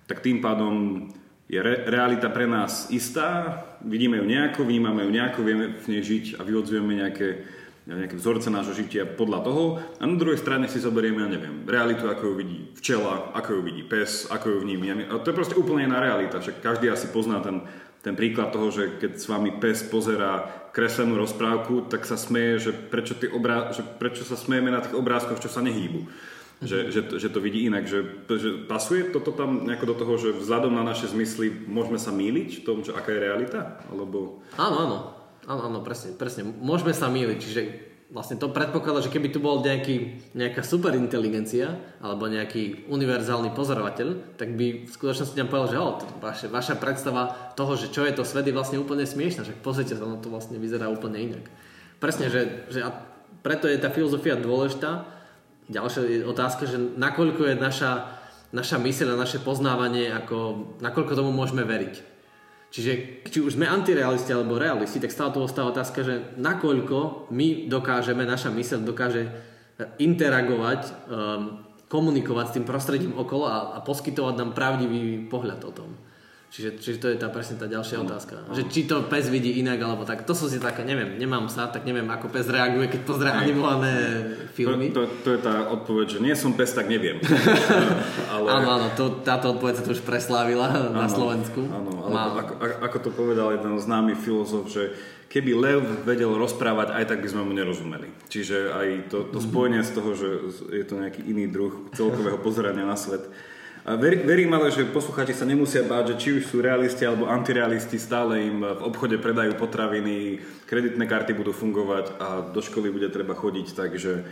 tak tým pádom je re, realita pre nás istá, vidíme ju nejako, vnímame ju nejako, vieme v nej žiť a vyvodzujeme nejaké nejaké vzorce nášho žitia podľa toho a na druhej strane si zoberieme, ja neviem, realitu, ako ju vidí včela, ako ju vidí pes, ako ju vními. A to je proste úplne iná realita, však každý asi pozná ten, ten príklad toho, že keď s vami pes pozerá kreslenú rozprávku, tak sa smeje, že prečo, tí obrá- že prečo sa smejeme na tých obrázkoch, čo sa nehýbu. Že, že, že to vidí inak, že, že pasuje toto tam nejako do toho, že vzhľadom na naše zmysly môžeme sa míliť v tom, že aká je realita? Alebo... Áno, áno. Áno, áno, presne, presne. Môžeme sa míliť, čiže vlastne to predpokladá, že keby tu bol nejaký, nejaká superinteligencia alebo nejaký univerzálny pozorovateľ, tak by v skutočnosti nám povedal, že oh, vaša, vaša predstava toho, že čo je to svet, je vlastne úplne smiešná, že pozrite sa, ono to vlastne vyzerá úplne inak. Presne, že, že a preto je tá filozofia dôležitá. Ďalšia je otázka, že nakoľko je naša, naša myseľ a naše poznávanie, ako, nakoľko tomu môžeme veriť. Čiže či už sme antirealisti alebo realisti, tak stále tu ostáva otázka, že nakoľko my dokážeme, naša myseľ dokáže interagovať um, komunikovať s tým prostredím okolo a, a poskytovať nám pravdivý pohľad o tom. Čiže, čiže to je tá presne tá ďalšia ano, otázka. Ano. Že či to pes vidí inak, alebo tak. To som si také, neviem, nemám sa, tak neviem, ako pes reaguje, keď pozrie animované filmy. To, to, to, je tá odpoveď, že nie som pes, tak neviem. ale... Áno, áno, to, táto odpoveď sa tu už preslávila ano, na Slovensku. Áno, ale ako, ako to povedal jeden známy filozof, že keby lev vedel rozprávať, aj tak by sme mu nerozumeli. Čiže aj to, to spojenie z toho, že je to nejaký iný druh celkového pozerania na svet, ver, verím ale, že poslucháči sa nemusia báť, že či už sú realisti alebo antirealisti, stále im v obchode predajú potraviny, kreditné karty budú fungovať a do školy bude treba chodiť, takže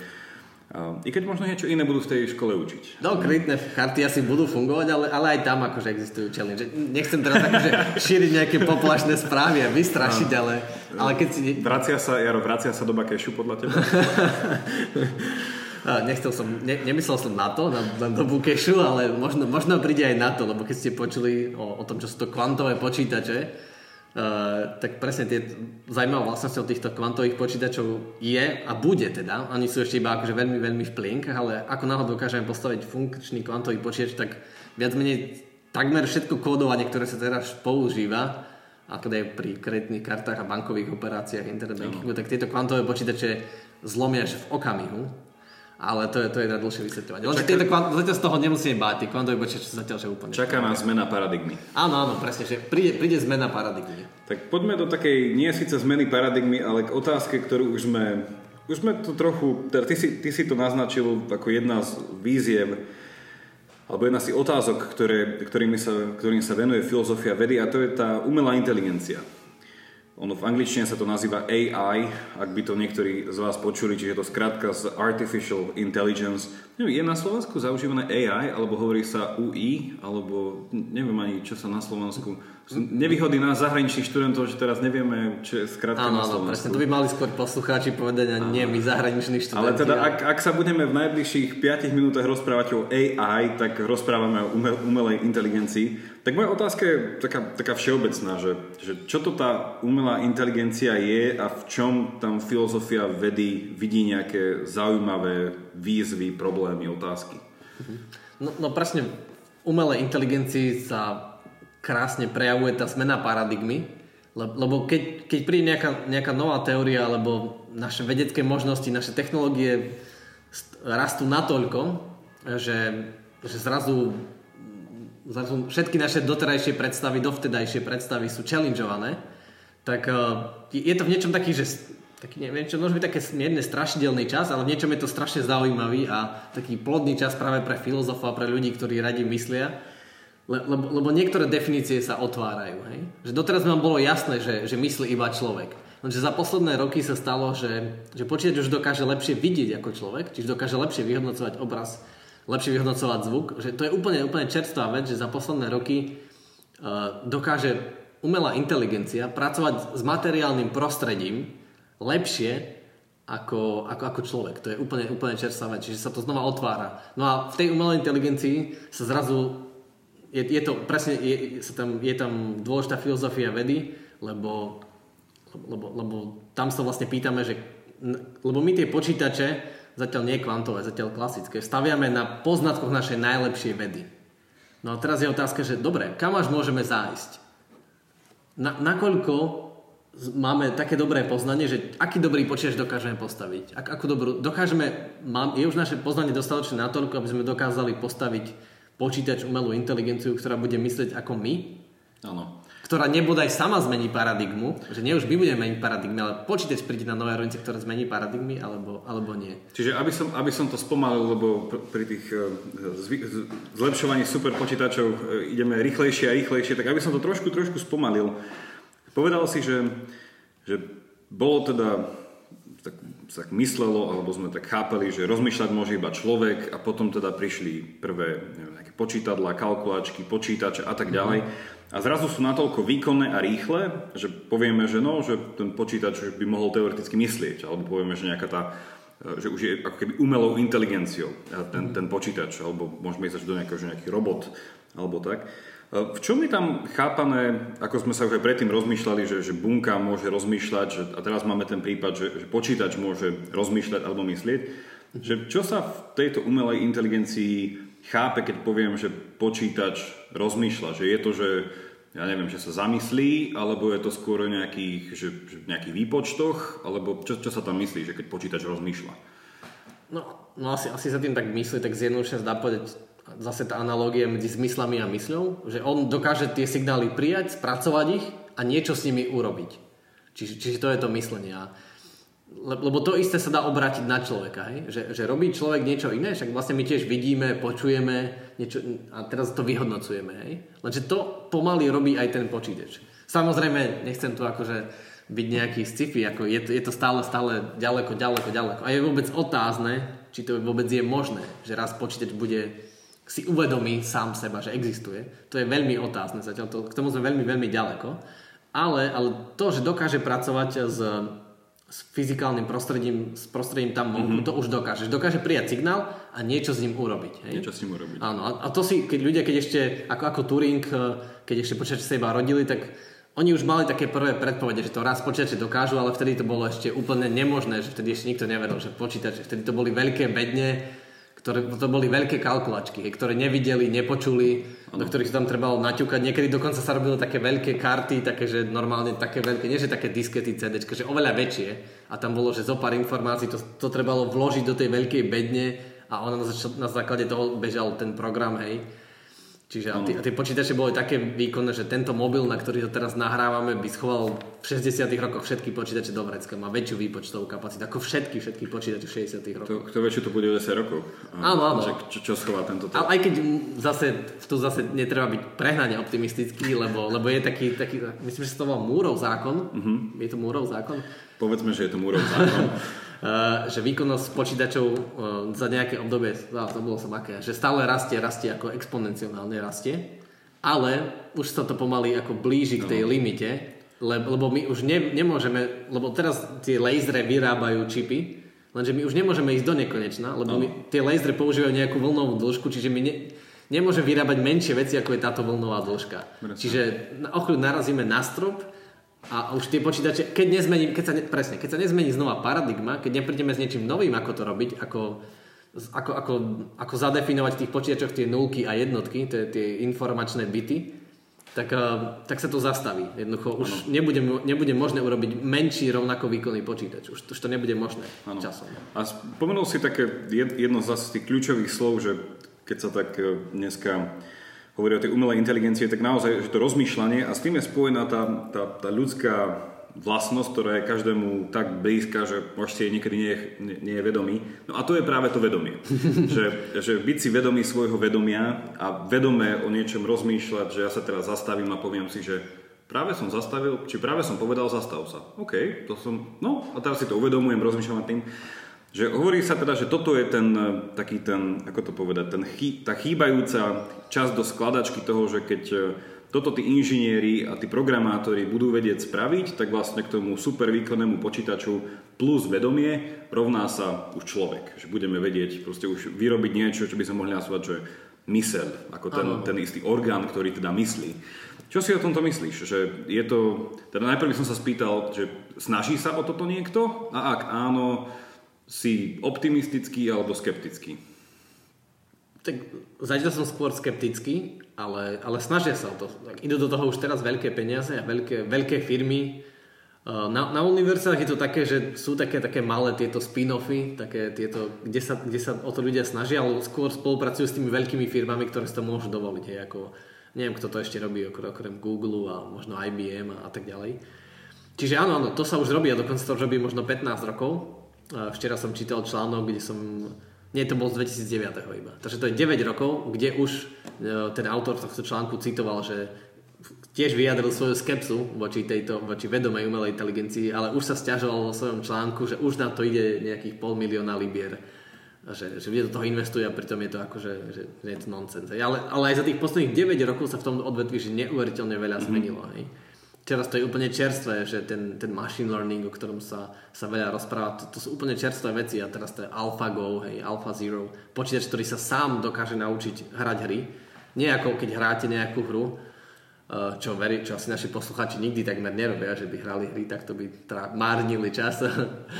i keď možno niečo iné budú v tej škole učiť. No, kreditné karty asi budú fungovať, ale, ale aj tam akože existujú challenge. Nechcem teraz akože šíriť nejaké poplašné správy a vystrašiť, ale, ale keď si... Vracia sa, Jaro, vracia sa doba kešu podľa teba? Nechcel som, ne, nemyslel som na to, na, na dobu kešu, ale možno, možno príde aj na to, lebo keď ste počuli o, o tom, čo sú to kvantové počítače, uh, tak presne tie zaujímavé vlastnosťou týchto kvantových počítačov je a bude teda, oni sú ešte iba akože veľmi, veľmi v plienkach, ale ako náhodou dokážeme postaviť funkčný kvantový počítač, tak viac menej takmer všetko kódovanie, ktoré sa teraz používa, ako aj pri kreditných kartách a bankových operáciách, internet bankingu, tak tieto kvantové počítače zlomia až v okamihu ale to je, to je na dlhšie vysvetľovanie. Lenže tieto kvant, zatiaľ z toho nemusíme báť, tie kvantové počítače zatiaľ že úplne. Čaká nás zmena paradigmy. Áno, áno, presne, že príde, príde zmena paradigmy. Tak poďme do takej, nie síce zmeny paradigmy, ale k otázke, ktorú už sme, už sme to trochu, teda ty si, ty si to naznačil ako jedna z víziev, alebo jedna z otázok, ktoré, ktorými sa, ktorým sa venuje filozofia vedy a to je tá umelá inteligencia. Ono v angličtine sa to nazýva AI, ak by to niektorí z vás počuli, čiže to skrátka z Artificial Intelligence. Je na Slovensku zaužívané AI, alebo hovorí sa UI, alebo neviem ani, čo sa na Slovensku nevýhody nás zahraničných študentov, že teraz nevieme, čo je skrátka áno, na Slovensku. Áno, presne, to by mali skôr poslucháči povedať a nie my zahraniční študenti. Ale teda, ak, ak sa budeme v najbližších 5 minútach rozprávať o AI, tak rozprávame o umel, umelej inteligencii. Tak moja otázka je taká, taká všeobecná, že, že čo to tá umelá inteligencia je a v čom tam filozofia vedy vidí nejaké zaujímavé výzvy, problémy, otázky? No, no presne, umelej inteligencii sa krásne prejavuje tá zmena paradigmy, lebo keď, keď príde nejaká, nejaká nová teória, alebo naše vedecké možnosti, naše technológie rastú natoľko, že, že zrazu, zrazu všetky naše doterajšie predstavy, dovtedajšie predstavy sú challengeované, tak e, je to v niečom taký, že taký, neviem, čo môže byť také mierne strašidelný čas, ale v niečom je to strašne zaujímavý a taký plodný čas práve pre filozofov a pre ľudí, ktorí radi myslia le, lebo, lebo niektoré definície sa otvárajú. Hej? Že doteraz nám bolo jasné, že, že myslí iba človek. Lenže za posledné roky sa stalo, že, že počítač už dokáže lepšie vidieť ako človek, čiže dokáže lepšie vyhodnocovať obraz, lepšie vyhodnocovať zvuk. Že to je úplne, úplne čerstvá vec, že za posledné roky uh, dokáže umelá inteligencia pracovať s materiálnym prostredím lepšie ako, ako, ako človek. To je úplne, úplne čerstvá vec, čiže sa to znova otvára. No a v tej umelej inteligencii sa zrazu je, je to presne, je, sa tam, je tam dôležitá filozofia vedy, lebo, lebo, lebo tam sa vlastne pýtame, že lebo my tie počítače, zatiaľ nie kvantové, zatiaľ klasické, staviame na poznatkoch našej najlepšej vedy. No a teraz je otázka, že dobre, kam až môžeme zájsť? Na, nakoľko máme také dobré poznanie, že aký dobrý počítač dokážeme postaviť? Ak, akú dobrú, dokážeme, mám, je už naše poznanie dostatočné natoľko, aby sme dokázali postaviť počítač umelú inteligenciu, ktorá bude myslieť ako my. Áno. Ktorá nebude aj sama zmení paradigmu, že nie už my budeme meniť paradigmy, ale počítač príde na nové rovnice, ktoré zmení paradigmy, alebo, alebo nie. Čiže aby som, aby som to spomalil, lebo pri tých e, zvy, zlepšovaní super počítačov e, ideme rýchlejšie a rýchlejšie, tak aby som to trošku, trošku spomalil. Povedal si, že, že bolo teda tak sa myslelo, alebo sme tak chápali, že rozmýšľať môže iba človek a potom teda prišli prvé neviem, nejaké počítadla, kalkulačky, počítače a tak ďalej. A zrazu sú natoľko výkonné a rýchle, že povieme, že no, že ten počítač by mohol teoreticky myslieť, alebo povieme, že nejaká tá že už je ako keby umelou inteligenciou ten, ten počítač, alebo môžeme ísť až do nejakého, že nejaký robot, alebo tak. V čom je tam chápané, ako sme sa už aj predtým rozmýšľali, že, že bunka môže rozmýšľať, že, a teraz máme ten prípad, že, že počítač môže rozmýšľať alebo myslieť. Že čo sa v tejto umelej inteligencii chápe, keď poviem, že počítač rozmýšľa, že je to, že ja neviem, že sa zamyslí, alebo je to skôr o nejakých, že, že nejakých výpočtoch, alebo čo, čo sa tam myslí, že keď počítač rozmýšľa? No, no asi, asi sa tým tak myslí, tak zjednodušene dá povedať zase tá analogia medzi zmyslami a mysľou, že on dokáže tie signály prijať, spracovať ich a niečo s nimi urobiť. Čiže, čiže to je to myslenie. Lebo to isté sa dá obrátiť na človeka, hej? Že, že robí človek niečo iné, však vlastne my tiež vidíme, počujeme niečo, a teraz to vyhodnocujeme. Hej? Lenže to pomaly robí aj ten počítač. Samozrejme, nechcem tu akože byť nejaký sci-fi, ako je, to, je to stále, stále ďaleko, ďaleko, ďaleko. A je vôbec otázne, či to vôbec je možné, že raz počítač bude si uvedomí sám seba, že existuje. To je veľmi otázne zatiaľ, to, k tomu sme veľmi, veľmi ďaleko. Ale, ale to, že dokáže pracovať s s fyzikálnym prostredím, s prostredím tam vonku, mm-hmm. to už dokáže. Dokáže prijať signál a niečo s ním urobiť. Hej? Niečo s ním urobiť. Áno, a, a to si, keď ľudia, keď ešte, ako, ako Turing, eh, keď ešte počítače sa iba rodili, tak oni už mali také prvé predpovede, že to raz počítače dokážu, ale vtedy to bolo ešte úplne nemožné, že vtedy ešte nikto nevedel, že počítače, vtedy to boli veľké bedne, ktoré, to boli veľké kalkulačky, ktoré nevideli, nepočuli, ano. do ktorých sa tam trebalo naťukať. Niekedy dokonca sa robilo také veľké karty, také, že normálne také veľké, nie že také diskety CD, že oveľa väčšie. A tam bolo, že zo pár informácií to, to trebalo vložiť do tej veľkej bedne a ona na, na základe toho bežal ten program, hej. Čiže a tie, a tie počítače boli také výkonné, že tento mobil, na ktorý to teraz nahrávame, by schoval v 60 rokoch všetky počítače do vrecka. Má väčšiu výpočtovú kapacitu ako všetky, všetky počítače v 60 rokoch. To, kto čo to bude o 10 rokov. Áno, áno. Čo, čo schová tento Ale aj keď zase, tu zase netreba byť prehnane optimistický, lebo, lebo je taký, taký, myslím, že sa to volá Múrov zákon. Uh-huh. Je to Múrov zákon? Povedzme, že je to Múrov zákon. Uh, že výkonnosť počítačov uh, za nejaké obdobie, to bolo som aké, že stále rastie, rastie ako exponenciálne rastie, ale už sa to pomaly ako blíži k tej no. limite, lebo, my už ne, nemôžeme, lebo teraz tie lasery vyrábajú čipy, lenže my už nemôžeme ísť do nekonečna, lebo no. my, tie lasery používajú nejakú vlnovú dĺžku, čiže my ne, nemôže vyrábať menšie veci, ako je táto vlnová dĺžka. Presne. Čiže na, o narazíme na strop a už tie počítače, keď nezmení, keď sa ne, presne, keď sa nezmení znova paradigma, keď neprídeme s niečím novým, ako to robiť, ako, ako, ako, ako zadefinovať v tých počítačoch tie nulky a jednotky, tie, tie informačné byty, tak, uh, tak sa to zastaví. Jednoducho už nebude, nebude možné urobiť menší rovnako výkonný počítač. Už, už to nebude možné ano. časom. A spomenul si také jedno z tých kľúčových slov, že keď sa tak e, dneska hovorí o tej umelej inteligencie, tak naozaj, že to rozmýšľanie a s tým je spojená tá, tá, tá ľudská vlastnosť, ktorá je každému tak blízka, že možno jej niekedy nie je, nie, nie je vedomý. No a to je práve to vedomie. že, že byť si vedomý svojho vedomia a vedome o niečom rozmýšľať, že ja sa teraz zastavím a poviem si, že práve som zastavil, či práve som povedal zastav sa. OK, to som, no a teraz si to uvedomujem, rozmýšľam nad tým. Že hovorí sa teda, že toto je ten e, taký ten, ako to povedať, ten chý, tá chýbajúca časť do skladačky toho, že keď e, toto tí inžinieri a tí programátori budú vedieť spraviť, tak vlastne k tomu super výkonnému počítaču plus vedomie rovná sa už človek. Že budeme vedieť proste už vyrobiť niečo, čo by sme mohli nazvať, že myseľ, ako ten, ten istý orgán, ktorý teda myslí. Čo si o tomto myslíš? Že je to, teda najprv by som sa spýtal, že snaží sa o toto niekto? A ak áno, si optimistický alebo skeptický? Tak zatiaľ som skôr skeptický, ale, ale snažia sa o to. Tak idú do toho už teraz veľké peniaze a veľké, veľké firmy. Na, na univerzitách je to také, že sú také, také malé tieto spin-offy, také tieto, kde, sa, kde sa o to ľudia snažia, ale skôr spolupracujú s tými veľkými firmami, ktoré si to môžu dovoliť. Hej, ako, neviem, kto to ešte robí, okrem Google a možno IBM a, a tak ďalej. Čiže áno, áno, to sa už robí a dokonca to robí možno 15 rokov Včera som čítal článok, kde som... Nie, to bol z 2009 iba. Takže to je 9 rokov, kde už e, ten autor tohto článku citoval, že tiež vyjadril svoju skepsu voči, tejto, voči vedomej umelej inteligencii, ale už sa stiažoval vo svojom článku, že už na to ide nejakých pol milióna libier. Že, že do toho investuje a pritom je to akože, že, že je to nonsense. Ale, ale aj za tých posledných 9 rokov sa v tom odvetví že neuveriteľne veľa mm-hmm. zmenilo. Hej. Teraz to je úplne čerstvé, že ten, ten machine learning, o ktorom sa, sa veľa rozpráva, to, to sú úplne čerstvé veci a teraz to je AlphaGo, hej, AlphaZero, počítač, ktorý sa sám dokáže naučiť hrať hry. Nie ako keď hráte nejakú hru čo, veri, čo asi naši posluchači nikdy takmer nerobia, že by hrali hry, tak to by teda márnili čas.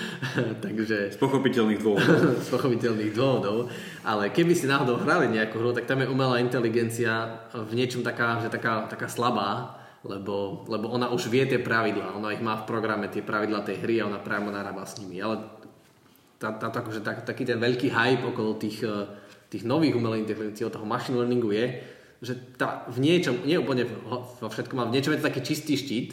Takže... Z pochopiteľných dôvodov. z pochopiteľných dôvodov. Ale keby si náhodou hrali nejakú hru, tak tam je umelá inteligencia v niečom taká, že taká, taká slabá, lebo, lebo ona už vie tie pravidlá, ona ich má v programe, tie pravidlá tej hry a ona priamo narába s nimi. Ale tá, tá, tá, akože tak, taký ten veľký hype okolo tých, eh, tých nových umelých inteligencií, toho machine learningu je, že tá, v niečom, nie úplne vo všetkom, ale v niečom je to taký čistý štít,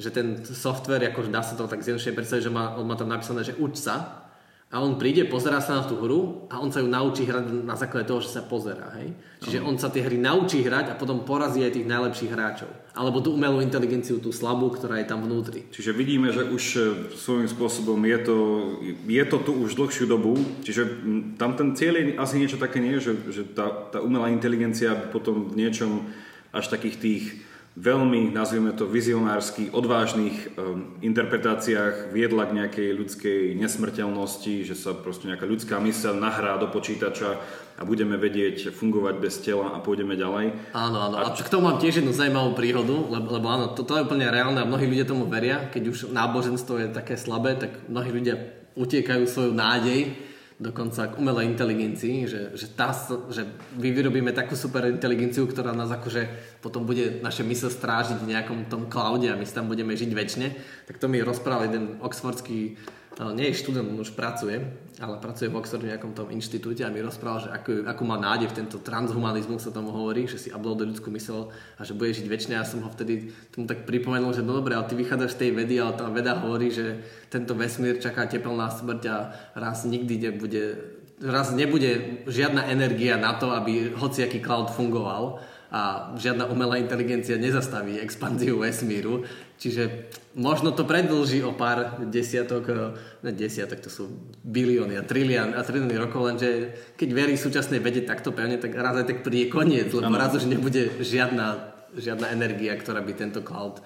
že ten software, akože dá sa to tak zjednodušene predstaviť, že má, on má tam napísané, že uč sa a on príde, pozerá sa na tú hru a on sa ju naučí hrať na základe toho, že sa pozerá. Hej? Čiže on sa tie hry naučí hrať a potom porazí aj tých najlepších hráčov. Alebo tú umelú inteligenciu, tú slabú, ktorá je tam vnútri. Čiže vidíme, že už e, svojím spôsobom je to, je to tu už dlhšiu dobu. Čiže tam ten cieľ je asi niečo také nie, že, že tá, tá umelá inteligencia potom v niečom až takých tých veľmi, nazvime to, vizionársky, odvážnych um, interpretáciách viedla k nejakej ľudskej nesmrteľnosti, že sa proste nejaká ľudská myseľ nahrá do počítača a budeme vedieť fungovať bez tela a pôjdeme ďalej. Áno, áno. A, a k tomu mám tiež jednu zaujímavú príhodu, lebo, lebo áno, toto je úplne reálne a mnohí ľudia tomu veria. Keď už náboženstvo je také slabé, tak mnohí ľudia utiekajú svoju nádej dokonca k umelej inteligencii, že, že, tá, že my vyrobíme takú super inteligenciu, ktorá nás akože potom bude naše mysle strážiť v nejakom tom cloude a my si tam budeme žiť väčšine. Tak to mi rozprával jeden oxfordský nie je študent, on už pracuje, ale pracuje v Oxforde v nejakom tom inštitúte a mi rozprával, že akú, akú má nádej v tento transhumanizmus sa tomu hovorí, že si uploaduje ľudskú mysel a že bude žiť väčšine. Ja som ho vtedy tomu tak pripomenul, že no dobre, ale ty vychádzaš z tej vedy, ale tá veda hovorí, že tento vesmír čaká tepelná smrť a raz nikdy nebude raz nebude žiadna energia na to, aby hociaký cloud fungoval a žiadna umelá inteligencia nezastaví expanziu vesmíru. Čiže možno to predlží o pár desiatok, eh, ne desiatok, to sú bilióny a trilión a trilióny rokov, lenže keď verí súčasnej vede takto pevne, tak raz aj tak príde koniec, lebo ano. raz už nebude žiadna, žiadna energia, ktorá by tento cloud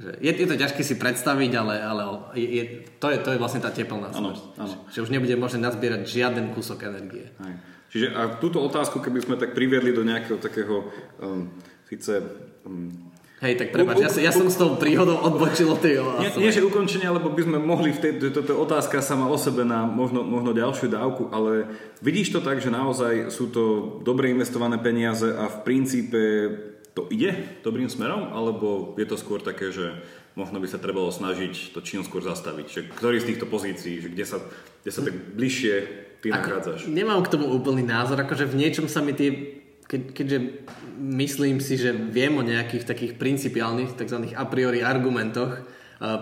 je, je to ťažké si predstaviť, ale, ale je, je, to, je, to je vlastne tá teplná smrť. Že už nebude možné nazbierať žiaden kúsok energie. Aj. Čiže a túto otázku, keby sme tak priviedli do nejakého takého um, síce um, Hej, tak prepáč, ja, ja som s tou príhodou odbočil od tej nie, nie, že ukončenie, lebo by sme mohli v tej, toto otázka sama o sebe na možno, možno ďalšiu dávku, ale vidíš to tak, že naozaj sú to dobre investované peniaze a v princípe to ide dobrým smerom, alebo je to skôr také, že možno by sa trebalo snažiť to čím skôr zastaviť? Že ktorý z týchto pozícií, že kde sa, kde sa tak bližšie ty Ako? Nemám k tomu úplný názor, akože v niečom sa mi tie, keď, keďže myslím si, že viem o nejakých takých principiálnych, tzv. a priori argumentoch, eh,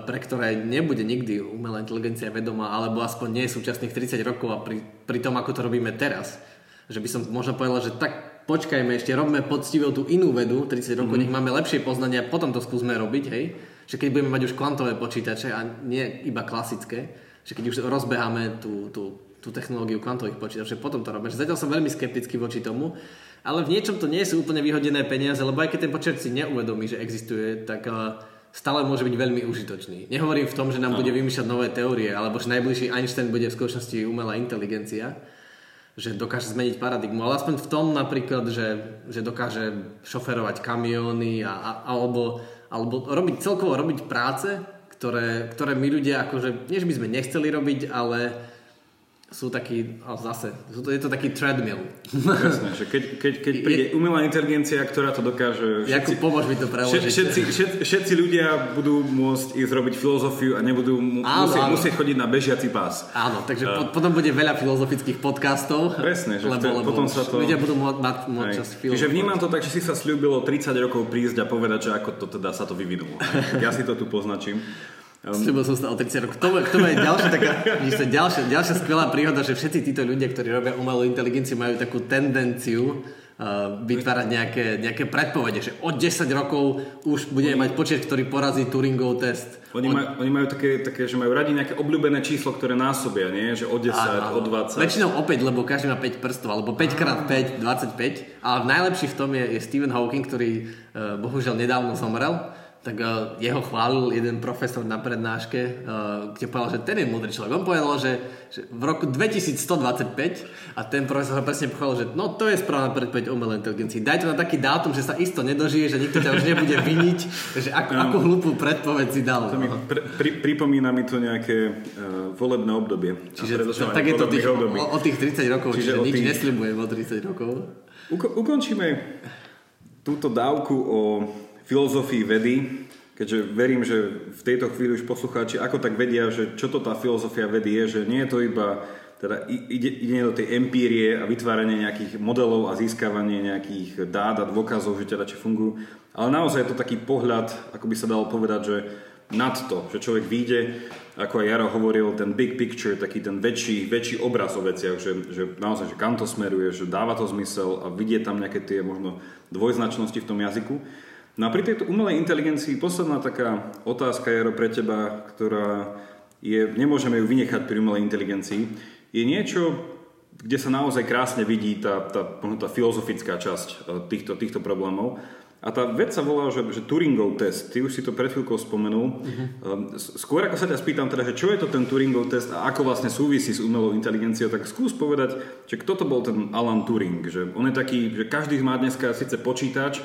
pre ktoré nebude nikdy umelá inteligencia vedomá, alebo aspoň nie súčasných 30 rokov a pri, pri tom, ako to robíme teraz. Že by som možno povedal, že tak počkajme ešte, robme poctivo tú inú vedu, 30 rokov, mm-hmm. nech máme lepšie poznania, potom to skúsme robiť, hej. Že keď budeme mať už kvantové počítače a nie iba klasické, že keď už rozbeháme tú, tú tú technológiu kvantových počítačov, potom to robíme. Zatiaľ som veľmi skeptický voči tomu, ale v niečom to nie sú úplne vyhodené peniaze, lebo aj keď ten počítač si neuvedomí, že existuje, tak uh, stále môže byť veľmi užitočný. Nehovorím v tom, že nám no. bude vymýšľať nové teórie, alebo že najbližší Einstein bude v skutočnosti umelá inteligencia, že dokáže zmeniť paradigmu, ale aspoň v tom napríklad, že, že dokáže šoferovať kamióny a, a, alebo, alebo robiť, celkovo robiť práce, ktoré, ktoré my ľudia akože, nie že by sme nechceli robiť, ale sú takí, a zase, sú to, je to taký treadmill. Jasné, že keď, keď, keď príde je, umelá inteligencia, ktorá to dokáže... Všetci, pomôž mi to preložiť. Všetci, všetci, všetci ľudia budú môcť ísť robiť filozofiu a nebudú áno, musieť, áno. musieť chodiť na bežiaci pás. Áno, takže uh, potom bude veľa filozofických podcastov. Presne, že lebo, lebo potom sa to... ľudia budú môcť mať môcť čas Čiže vnímam to tak, že si sa slúbilo 30 rokov prísť a povedať, že ako to teda sa to vyvinulo. ja si to tu poznačím. Um, Sľubil som sa o 30 rokov. To, to je ďalšia taká, ďalšia, ďalšia skvelá príhoda, že všetci títo ľudia, ktorí robia umelú inteligenciu, majú takú tendenciu uh, vytvárať nejaké, nejaké predpovede, že od 10 rokov už budeme mať počet, ktorý porazí Turingov test. Oni, od... maj, oni majú také, také, že majú radi nejaké obľúbené číslo, ktoré násobia, nie? Že od 10, áno, od 20. Väčšinou opäť, lebo každý má 5 prstov, alebo 5x5, 25. A najlepší v tom je, je Stephen Hawking, ktorý uh, bohužiaľ nedávno zomrel tak uh, jeho chválil jeden profesor na prednáške, uh, kde povedal, že ten je múdry človek. On povedal, že, že v roku 2125 a ten profesor presne povedal, že no to je správna predpoveď umelej inteligencii. Daj to na taký dátum, že sa isto nedožije, že nikto ťa už nebude viniť, že ako, no. ako hlúpu predpoveď si dal. To mi, pri, pri, pripomína mi to nejaké uh, volebné obdobie. Čiže tak je to tých, o, o tých 30 rokov, čiže, čiže nič tých... neslibujem o 30 rokov. Uko, ukončíme túto dávku o filozofii vedy, keďže verím, že v tejto chvíli už poslucháči ako tak vedia, že čo to tá filozofia vedy je, že nie je to iba teda ide, ide do tej empírie a vytváranie nejakých modelov a získavanie nejakých dát a dôkazov, že teda či fungujú. Ale naozaj je to taký pohľad, ako by sa dalo povedať, že nad to, že človek vyjde, ako aj Jaro hovoril, ten big picture, taký ten väčší, väčší obraz o veciach, že, že naozaj, že kam to smeruje, že dáva to zmysel a vidie tam nejaké tie možno dvojznačnosti v tom jazyku. No a pri tejto umelej inteligencii posledná taká otázka, Jaro, pre teba, ktorá je, nemôžeme ju vynechať pri umelej inteligencii, je niečo, kde sa naozaj krásne vidí tá, tá, tá filozofická časť e, týchto, týchto problémov. A tá vec sa volá, že, že Turingov test. Ty už si to pred chvíľkou spomenul. Uh-huh. Skôr ako sa ťa spýtam teda, že čo je to ten Turingov test a ako vlastne súvisí s umelou inteligenciou, tak skús povedať, že kto to bol ten Alan Turing. Že on je taký, že každý má dneska síce počítač,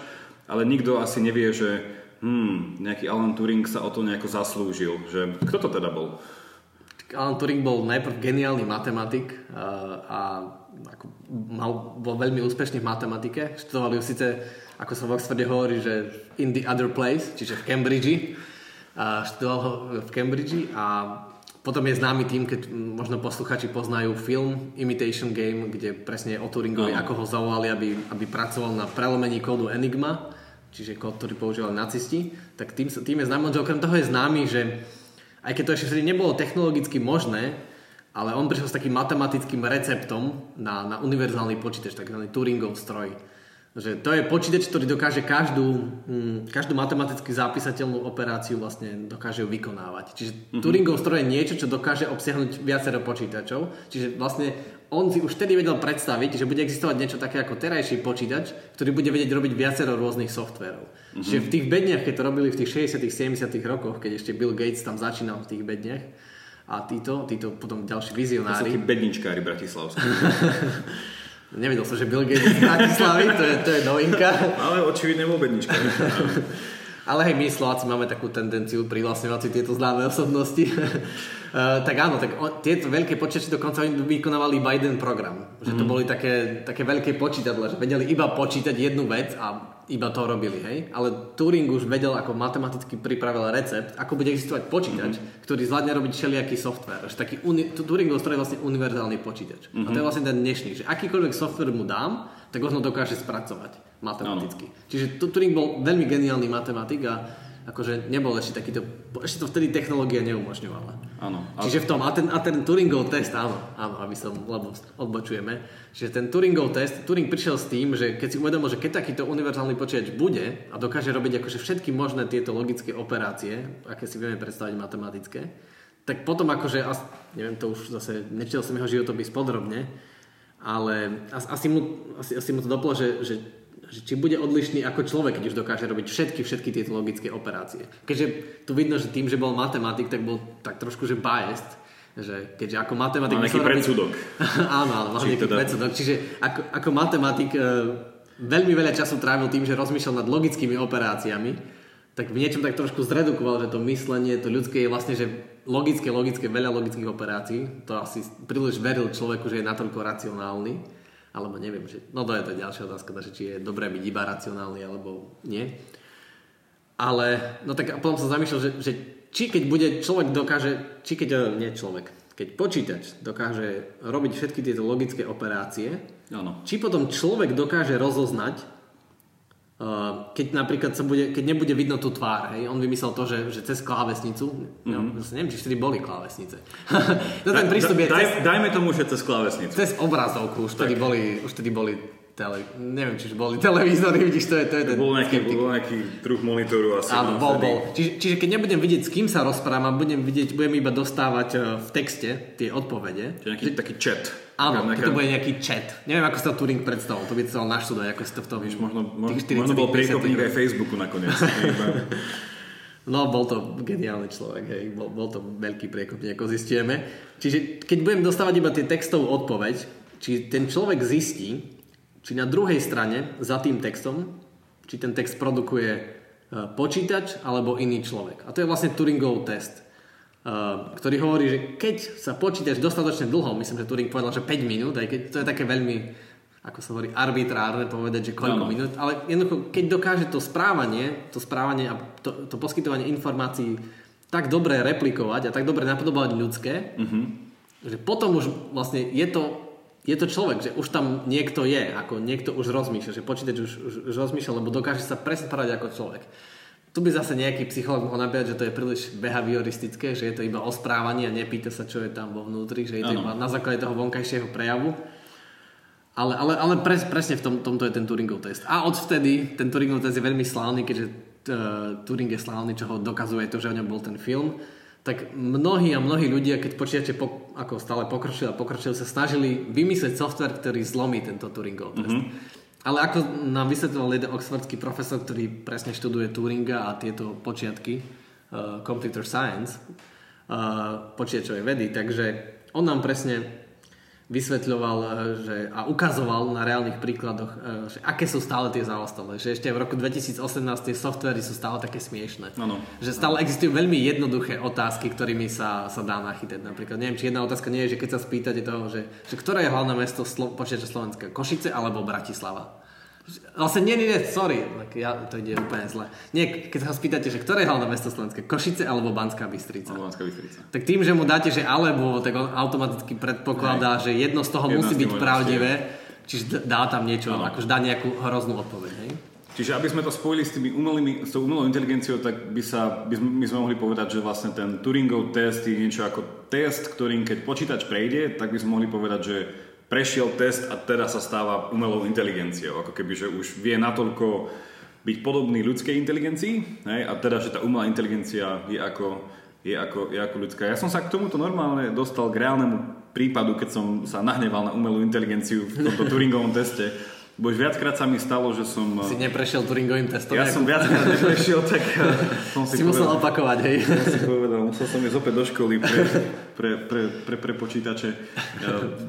ale nikto asi nevie, že hmm, nejaký Alan Turing sa o to nejako zaslúžil. Že, kto to teda bol? Alan Turing bol najprv geniálny matematik a, a ako mal, bol veľmi úspešný v matematike. Študoval ju síce, ako sa v Oxforde hovorí, že in the other place, čiže v Cambridge. A študoval ho v Cambridge a potom je známy tým, keď možno posluchači poznajú film Imitation Game, kde presne o Turingovi, no. ako ho zavolali, aby, aby pracoval na prelomení kódu Enigma čiže kód, ktorý používali nacisti, tak tým, tým je známy, že okrem toho je známy, že aj keď to ešte vtedy nebolo technologicky možné, ale on prišiel s takým matematickým receptom na, na univerzálny počítač, takzvaný Turingov stroj že to je počítač, ktorý dokáže každú, hm, každú matematicky zapísateľnú operáciu vlastne dokáže ju vykonávať. Čiže mm-hmm. Turingov stroj je niečo, čo dokáže obsiahnuť viacero počítačov. Čiže vlastne on si už vtedy vedel predstaviť, že bude existovať niečo také ako terajší počítač, ktorý bude vedieť robiť viacero rôznych softverov. Mm-hmm. Čiže v tých bedniach, keď to robili v tých 60 70 rokoch, keď ešte Bill Gates tam začínal v tých bedniach, a títo, títo potom ďalší vizionári. To sú bedničkári bratislavskí. Nevedel som, že Bill Gates z Bratislavy, to je, to je novinka. Ale očividne bol bednička. Ale hej, my Slováci máme takú tendenciu privlastňovať si tieto známe osobnosti. Uh, tak áno, tak o, tieto veľké počítače dokonca vykonávali iba jeden program. Že to mm. boli také, také veľké počítadle, že vedeli iba počítať jednu vec a iba to robili, hej? Ale Turing už vedel, ako matematicky pripravil recept, ako bude existovať počítač, mm-hmm. ktorý zvládne robiť všelijaký software. Že taký uni- Turingov stroj je vlastne univerzálny počítač. Mm-hmm. A to je mhm. vlastne ten dnešný, že akýkoľvek software mu dám, tak on ho dokáže spracovať matematicky. Ano. Čiže Turing bol veľmi geniálny matematik a akože nebol ešte takýto, ešte to vtedy technológia neumožňovala. Áno. Čiže v tom, a ten, a ten Turingov test, áno, áno, aby som, lebo odbočujeme, že ten Turingov test, Turing prišiel s tým, že keď si uvedomil, že keď takýto univerzálny počítač bude a dokáže robiť akože všetky možné tieto logické operácie, aké si vieme predstaviť matematické, tak potom akože, neviem, to už zase, nečítal som jeho životopis podrobne, ale asi mu, asi, asi mu to doplo, že, že že či bude odlišný ako človek, keď už dokáže robiť všetky, všetky tieto logické operácie. Keďže tu vidno, že tým, že bol matematik, tak bol tak trošku, že biased, že keďže ako matematik... Má nejaký predsudok. áno, áno, mal nejaký teda... predsudok. Čiže ako, ako matematik e, veľmi veľa času trávil tým, že rozmýšľal nad logickými operáciami, tak v niečom tak trošku zredukoval, že to myslenie, to ľudské je vlastne, že logické, logické, veľa logických operácií. To asi príliš veril človeku, že je natoľko racionálny alebo neviem, že, no to je to ďalšia otázka, že či je dobré byť iba racionálny alebo nie. Ale, no tak a potom som zamýšľal, že, že či keď bude človek dokáže, či keď, eh, nie človek, keď počítač dokáže robiť všetky tieto logické operácie, ano. či potom človek dokáže rozoznať, keď napríklad sa bude, keď nebude vidno tú tvár, hej, on vymyslel to, že, že cez klávesnicu, mm-hmm. no, zase neviem, či vtedy boli klávesnice. no ten prístup je cez, dajme tomu, že cez klávesnicu. Cez obrazovku, už vtedy boli, už vtedy boli tele, neviem, či boli televízory, vidíš, to je, to je ten bol nejaký, bol nejaký druh monitoru asi. Áno, bol, bol. Čiže, čiže, keď nebudem vidieť, s kým sa rozprávam, budem vidieť, budem iba dostávať e, v texte tie odpovede. Čiže nejaký že, taký chat. Áno, nejaká... to bude nejaký chat. Neviem, ako sa to Turing predstavil, to by chcel naštudovať, ako si to v tom... Víš, možno, možno, možno bol priekopník aj Facebooku nakoniec. No, bol to geniálny človek, hej. Bol, bol to veľký priekopník, ako zistíme. Čiže keď budem dostávať iba tie textovú odpoveď, či ten človek zistí, či na druhej strane za tým textom, či ten text produkuje e, počítač alebo iný človek. A to je vlastne Turingov test, e, ktorý hovorí, že keď sa počítač dostatočne dlho, myslím, že Turing povedal, že 5 minút, aj keď to je také veľmi ako sa hovorí, arbitrárne povedať, že koľko no. minút, ale jednoducho, keď dokáže to správanie, to správanie a to, to poskytovanie informácií tak dobre replikovať a tak dobre napodobovať ľudské, mm-hmm. že potom už vlastne je to, je to človek, že už tam niekto je, ako niekto už rozmýšľa, že počítač už, už, už rozmýšľa, lebo dokáže sa presne správať ako človek. Tu by zase nejaký psycholog mohol napísať, že to je príliš behavioristické, že je to iba o správaní a nepýta sa, čo je tam vo vnútri, že je to ano. iba na základe toho vonkajšieho prejavu. Ale, ale, ale pres, presne v tom, tomto je ten Turingov test. A odvtedy ten Turingov test je veľmi slávny, keďže uh, Turing je slávny, čo ho dokazuje to, že o ňom bol ten film. Tak mnohí a mnohí ľudia, keď počítače po, ako stále pokročili a pokročili, sa snažili vymyslieť software, ktorý zlomí tento Turingov test. Mm-hmm. Ale ako nám vysvetloval jeden oxfordský profesor, ktorý presne študuje Turinga a tieto počiatky, uh, computer science, uh, počítačovej vedy, takže on nám presne vysvetľoval e, že, a ukazoval na reálnych príkladoch, e, že aké sú stále tie zaostalé. Že ešte v roku 2018 tie softvery sú stále také smiešné. Ano. Že stále existujú veľmi jednoduché otázky, ktorými sa, sa dá nachytať. Napríklad, neviem, či jedna otázka nie je, že keď sa spýtate toho, že, že ktoré je hlavné mesto Slo- počítača Slovenska? Košice alebo Bratislava? Vlastne nie, nie, nie, sorry, tak ja, to ide úplne zle. Nie, keď sa ho spýtate, že ktoré je hlavné mesto Slovenské, Košice alebo Banská Bystrica. Banská Bystrica. Tak tým, že mu dáte, že alebo, tak on automaticky predpokladá, hej. že jedno z toho jedno musí byť pravdivé, čiže dá tam niečo, no. akože dá nejakú hroznú odpoveď, hej? Čiže aby sme to spojili s, tými umelými, s tou umelou inteligenciou, tak by, sa, by, sme, by sme mohli povedať, že vlastne ten Turingov test je niečo ako test, ktorým keď počítač prejde, tak by sme mohli povedať, že prešiel test a teraz sa stáva umelou inteligenciou. Ako keby, že už vie natoľko byť podobný ľudskej inteligencii hej, a teda, že tá umelá inteligencia je ako, je, ako, je ako ľudská. Ja som sa k tomuto normálne dostal k reálnemu prípadu, keď som sa nahneval na umelú inteligenciu v tomto Turingovom teste Bo už viackrát sa mi stalo, že som... Si neprešiel Turingovým testom? Ja som viackrát neprešiel, tak eh, som si, si musel opakovať, hej? Som si povedal, musel som ísť opäť do školy pre, pre, pre, pre, pre počítače.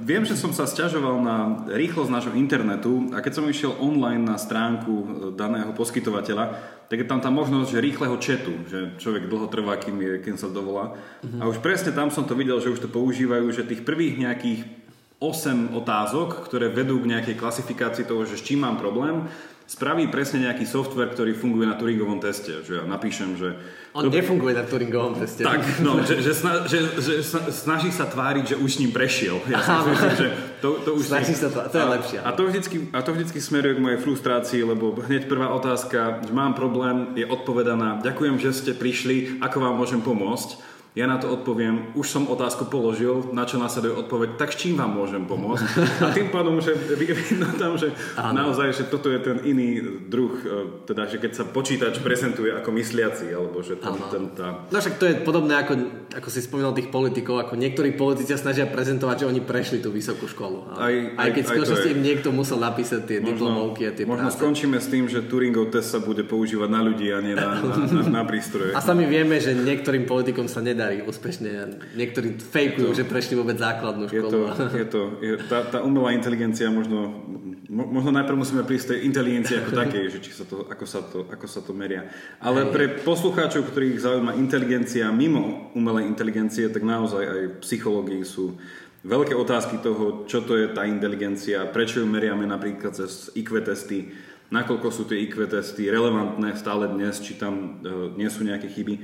Viem, že som sa sťažoval na rýchlosť nášho internetu a keď som išiel online na stránku eh, daného poskytovateľa, tak je tam tá možnosť že rýchleho četu, že človek dlho trvá, kým, je, kým sa dovolá. Uh-huh. A už presne tam som to videl, že už to používajú, že tých prvých nejakých 8 otázok, ktoré vedú k nejakej klasifikácii toho, že s čím mám problém, spraví presne nejaký software, ktorý funguje na Turingovom teste. Že ja napíšem, že... On to... nefunguje na Turingovom teste. Tak, no, že, že, sna, že, že snaží sa tváriť, že už s ním prešiel. Ja si myslím, že to, to už... Snaží sa to, to je lepšie. A to, vždycky, a to vždycky smeruje k mojej frustrácii, lebo hneď prvá otázka, že mám problém, je odpovedaná. Ďakujem, že ste prišli, ako vám môžem pomôcť ja na to odpoviem, už som otázku položil, na čo následuje odpoveď, tak s čím vám môžem pomôcť? A tým pádom, že vidno tam, že Áno. naozaj, že toto je ten iný druh, e, teda, že keď sa počítač prezentuje ako mysliaci, alebo že ten, ten tá... No však to je podobné, ako, ako si spomínal tých politikov, ako niektorí politici snažia prezentovať, že oni prešli tú vysokú školu. Aj, aj, aj keď skutočnosti im niekto musel napísať tie možno, diplomovky a tie Možno práce. skončíme s tým, že Turingov test sa bude používať na ľudí a nie na, na, na, na prístroje. A sami vieme, že niektorým politikom sa nedá nedarí úspešne. Niektorí fejkujú, že prešli vôbec základnú školu. Je to, je to, je, tá, tá umelá inteligencia možno, možno najprv musíme prísť tej inteligencii ako takej, že či sa to, ako, sa to, ako sa to meria. Ale pre poslucháčov, ktorých zaujíma inteligencia mimo umelej inteligencie, tak naozaj aj psychológii sú veľké otázky toho, čo to je tá inteligencia, prečo ju meriame napríklad cez IQ testy, nakoľko sú tie IQ testy relevantné stále dnes, či tam e, nie sú nejaké chyby.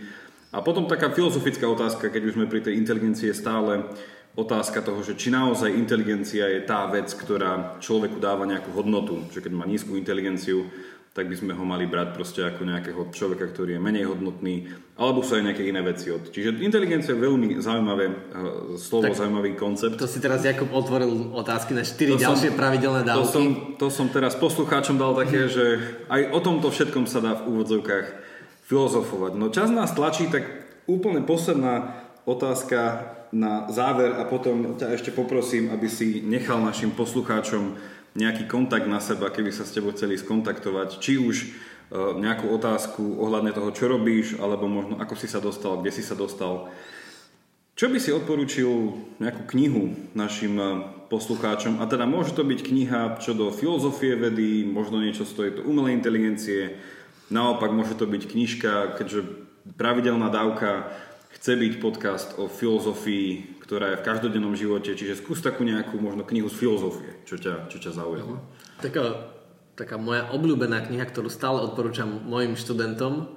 A potom taká filozofická otázka, keď už sme pri tej inteligencii, stále otázka toho, že či naozaj inteligencia je tá vec, ktorá človeku dáva nejakú hodnotu. Že keď má nízku inteligenciu, tak by sme ho mali brať proste ako nejakého človeka, ktorý je menej hodnotný, alebo sú aj nejaké iné veci od. Čiže inteligencia je veľmi zaujímavé eh, slovo, tak zaujímavý koncept. To si teraz Jakub otvoril otázky na 4 to ďalšie som, pravidelné dávky. To som, to som teraz poslucháčom dal také, že aj o tomto všetkom sa dá v úvodzovkách filozofovať. No čas nás tlačí, tak úplne posledná otázka na záver a potom ťa ešte poprosím, aby si nechal našim poslucháčom nejaký kontakt na seba, keby sa s tebou chceli skontaktovať, či už nejakú otázku ohľadne toho, čo robíš, alebo možno ako si sa dostal, kde si sa dostal. Čo by si odporúčil nejakú knihu našim e, poslucháčom? A teda môže to byť kniha čo do filozofie vedy, možno niečo z tejto umelej inteligencie, naopak môže to byť knižka, keďže pravidelná dávka chce byť podcast o filozofii, ktorá je v každodennom živote, čiže skús takú nejakú možno knihu z filozofie, čo ťa, čo ťa zaujalo. Taká, taká moja obľúbená kniha, ktorú stále odporúčam mojim študentom,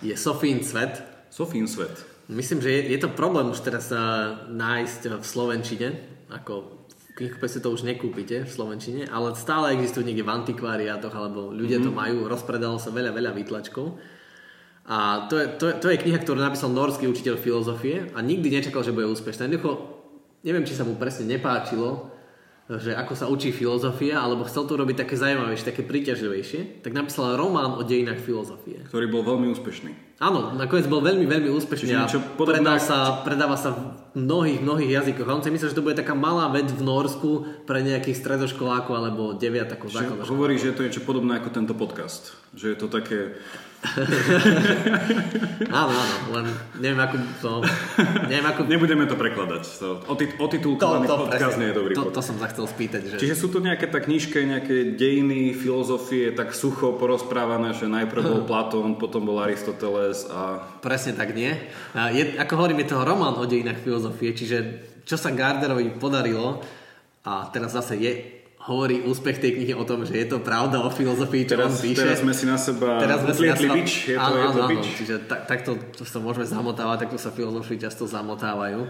je Sofín svet. Sofín svet. Myslím, že je, je to problém už teraz uh, nájsť v Slovenčine, ako knihkupectve to už nekúpite v Slovenčine, ale stále existujú niekde v antikváriátoch, alebo ľudia mm-hmm. to mhm. majú, rozpredalo sa veľa, veľa výtlačkov. A to je, to, to je kniha, ktorú napísal norský učiteľ filozofie a nikdy nečakal, že bude úspešná. Jednoducho, neviem, či sa mu presne nepáčilo, že ako sa učí filozofia, alebo chcel to robiť také zaujímavejšie, také príťažlivejšie, tak napísal román o dejinách filozofie. Ktorý bol veľmi úspešný. Áno, nakoniec bol veľmi, veľmi úspešný a predal sa, predáva sa v mnohých, mnohých jazykoch. A on si myslel, že to bude taká malá vec v Norsku pre nejakých stredoškolákov alebo deviatakov základných. Hovorí, že je to niečo podobné ako tento podcast. Že je to také áno, áno, len neviem ako to... Neviem ako... Nebudeme to prekladať. To, otit, otitulkovaný to, to, podcast presne, nie je dobrý to, to som sa chcel spýtať. Že... Čiže sú to nejaké tak knižke, nejaké dejiny, filozofie, tak sucho porozprávané, že najprv bol Platón, potom bol Aristoteles a... Presne tak nie. Je, ako hovorím, je to román o dejinách filozofie, čiže čo sa Garderovi podarilo, a teraz zase je hovorí úspech tej knihy o tom, že je to pravda o filozofii, čo teraz, on píše. Teraz sme si na seba teraz sme si na seba... bič, je to, áno, je to áno, bič. Čiže tak, takto to sa môžeme zamotávať, takto sa filozofii často zamotávajú.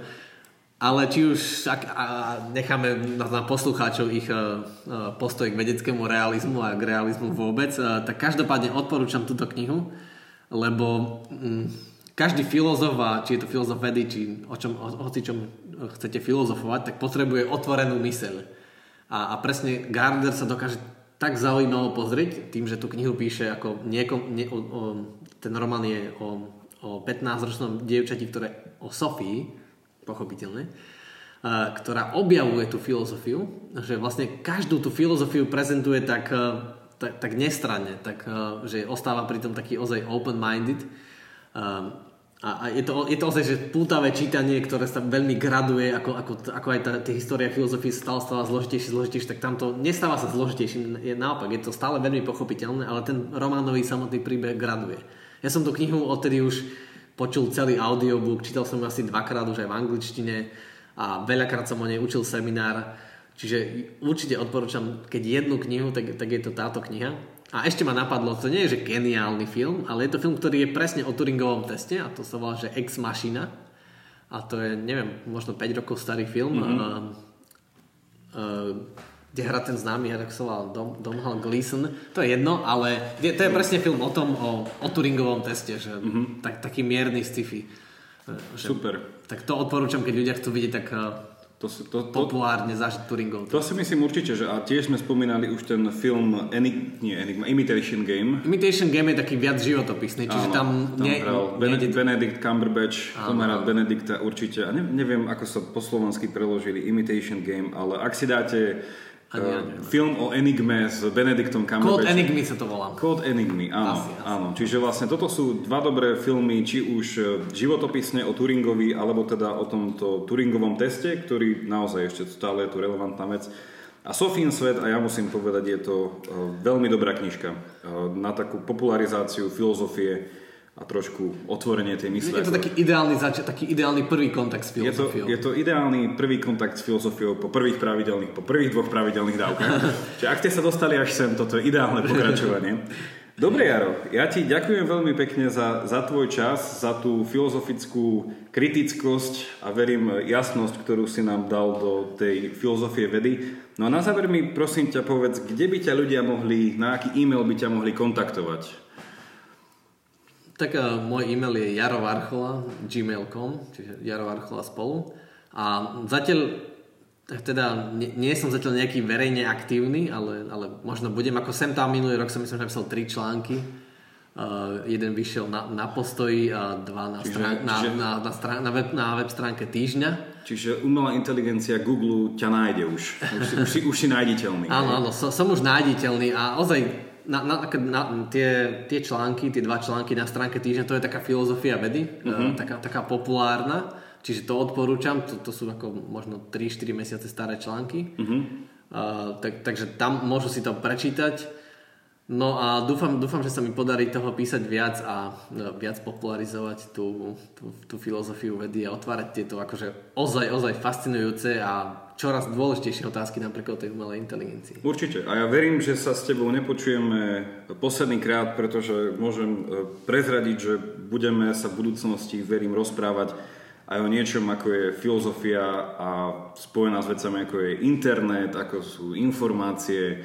Ale či už ak, a necháme na, na poslucháčov ich uh, postoj k vedeckému realizmu a k realizmu vôbec, uh, tak každopádne odporúčam túto knihu, lebo um, každý filozof, a či je to filozof vedy, či o čom, o, o čom chcete filozofovať, tak potrebuje otvorenú myseľ. A, a presne Gardner sa dokáže tak zaujímavo pozrieť, tým, že tú knihu píše ako niekom, nie, o, o, ten román je o, o 15-ročnom dievčati, ktoré o Sofii, pochopiteľne, ktorá objavuje tú filozofiu, že vlastne každú tú filozofiu prezentuje tak, tak, tak nestranne, tak, že ostáva pritom taký ozaj open-minded. A, a je, to, je to ozaj, že pútavé čítanie, ktoré sa veľmi graduje, ako, ako, ako aj tá, tá história filozofie stále stáva zložitejšie, zložitejšie, tak tamto nestáva sa zložitejším, je naopak, je to stále veľmi pochopiteľné, ale ten románový samotný príbeh graduje. Ja som tú knihu odtedy už počul celý audiobook, čítal som ju asi dvakrát už aj v angličtine a veľakrát som o nej učil seminár, čiže určite odporúčam, keď jednu knihu, tak, tak je to táto kniha. A ešte ma napadlo, to nie je že geniálny film, ale je to film, ktorý je presne o Turingovom teste a to sa volá, že Ex Machina. A to je, neviem, možno 5 rokov starý film. Mm-hmm. Uh, uh, kde hrá ten známy herec, sa volal Dom, Domhal Gleeson. To je jedno, ale je, to je presne film o tom, o, o Turingovom teste, že mm-hmm. tak, taký mierny sci-fi. Že, Super. Tak to odporúčam, keď ľudia chcú vidieť tak to, to, to, populárne zažiť Turingov. To si myslím určite, že a tiež sme spomínali už ten film Enig, nie, Enigma, Imitation Game. Imitation Game je taký viac životopisný, čiže Áno, tam... tam nie, hral Benedict, Benedict Cumberbatch, Áno. Benedikta určite. A ne, neviem, ako sa po slovensky preložili Imitation Game, ale ak si dáte ja film o Enigme s Benediktom Cumberbatchom. Code Enigmy sa to volá. Code Enigmy, áno, asi, asi. áno. Čiže vlastne toto sú dva dobré filmy, či už e, životopisne o Turingovi, alebo teda o tomto Turingovom teste, ktorý naozaj ešte stále je tu relevantná vec. A Sofín svet, a ja musím povedať, je to e, veľmi dobrá knižka e, na takú popularizáciu filozofie a trošku otvorenie tej mysle. Je to taký ideálny, zač- taký ideálny prvý kontakt s filozofiou. Je to, je to ideálny prvý kontakt s filozofiou po prvých pravidelných, po prvých dvoch pravidelných dávkach. Čiže ak ste sa dostali až sem, toto je ideálne pokračovanie. Dobre, Jaro, ja ti ďakujem veľmi pekne za, za tvoj čas, za tú filozofickú kritickosť a verím jasnosť, ktorú si nám dal do tej filozofie vedy. No a na záver mi prosím ťa povedz, kde by ťa ľudia mohli, na aký e-mail by ťa mohli kontaktovať? Tak uh, môj e-mail je jarovarchola gmail.com, čiže jarovarchola spolu. A zatiaľ, teda nie, nie som zatiaľ nejaký verejne aktívny, ale, ale možno budem, ako sem tam minulý rok som myslím, že napísal tri články. Uh, jeden vyšiel na, na postoji a dva na, čiže, strán, na, čiže, na, na, strán, na, web, na web stránke týždňa. Čiže umelá inteligencia Google ťa nájde už. Už už si, už si nájditeľný. áno, áno, som, som už nájditeľný a ozaj na, na, na, tie, tie články, tie dva články na stránke týždňa, to je taká filozofia vedy, uh-huh. taká, taká populárna, čiže to odporúčam, to, to sú ako možno 3-4 mesiace staré články, uh-huh. uh, tak, takže tam môžu si to prečítať No a dúfam, dúfam, že sa mi podarí toho písať viac a no, viac popularizovať tú, tú, tú filozofiu vedy a otvárať tieto akože ozaj, ozaj fascinujúce a čoraz dôležitejšie otázky napríklad o tej umelej inteligencii. Určite. A ja verím, že sa s tebou nepočujeme posledný krát, pretože môžem e, prezradiť, že budeme sa v budúcnosti, verím, rozprávať aj o niečom, ako je filozofia a spojená s vecami, ako je internet, ako sú informácie,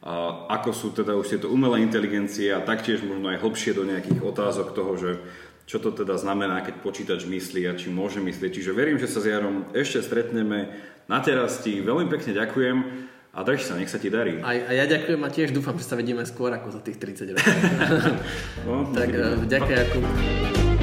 a ako sú teda už tieto umelé inteligencie a taktiež možno aj hlbšie do nejakých otázok toho, že čo to teda znamená, keď počítač myslí a či môže myslieť. Čiže verím, že sa s Jarom ešte stretneme. Na teraz ti veľmi pekne ďakujem a drž sa, nech sa ti darí. A, a ja ďakujem a tiež dúfam, že sa vidíme skôr ako za tých 30 rokov. no, tak ďakujem.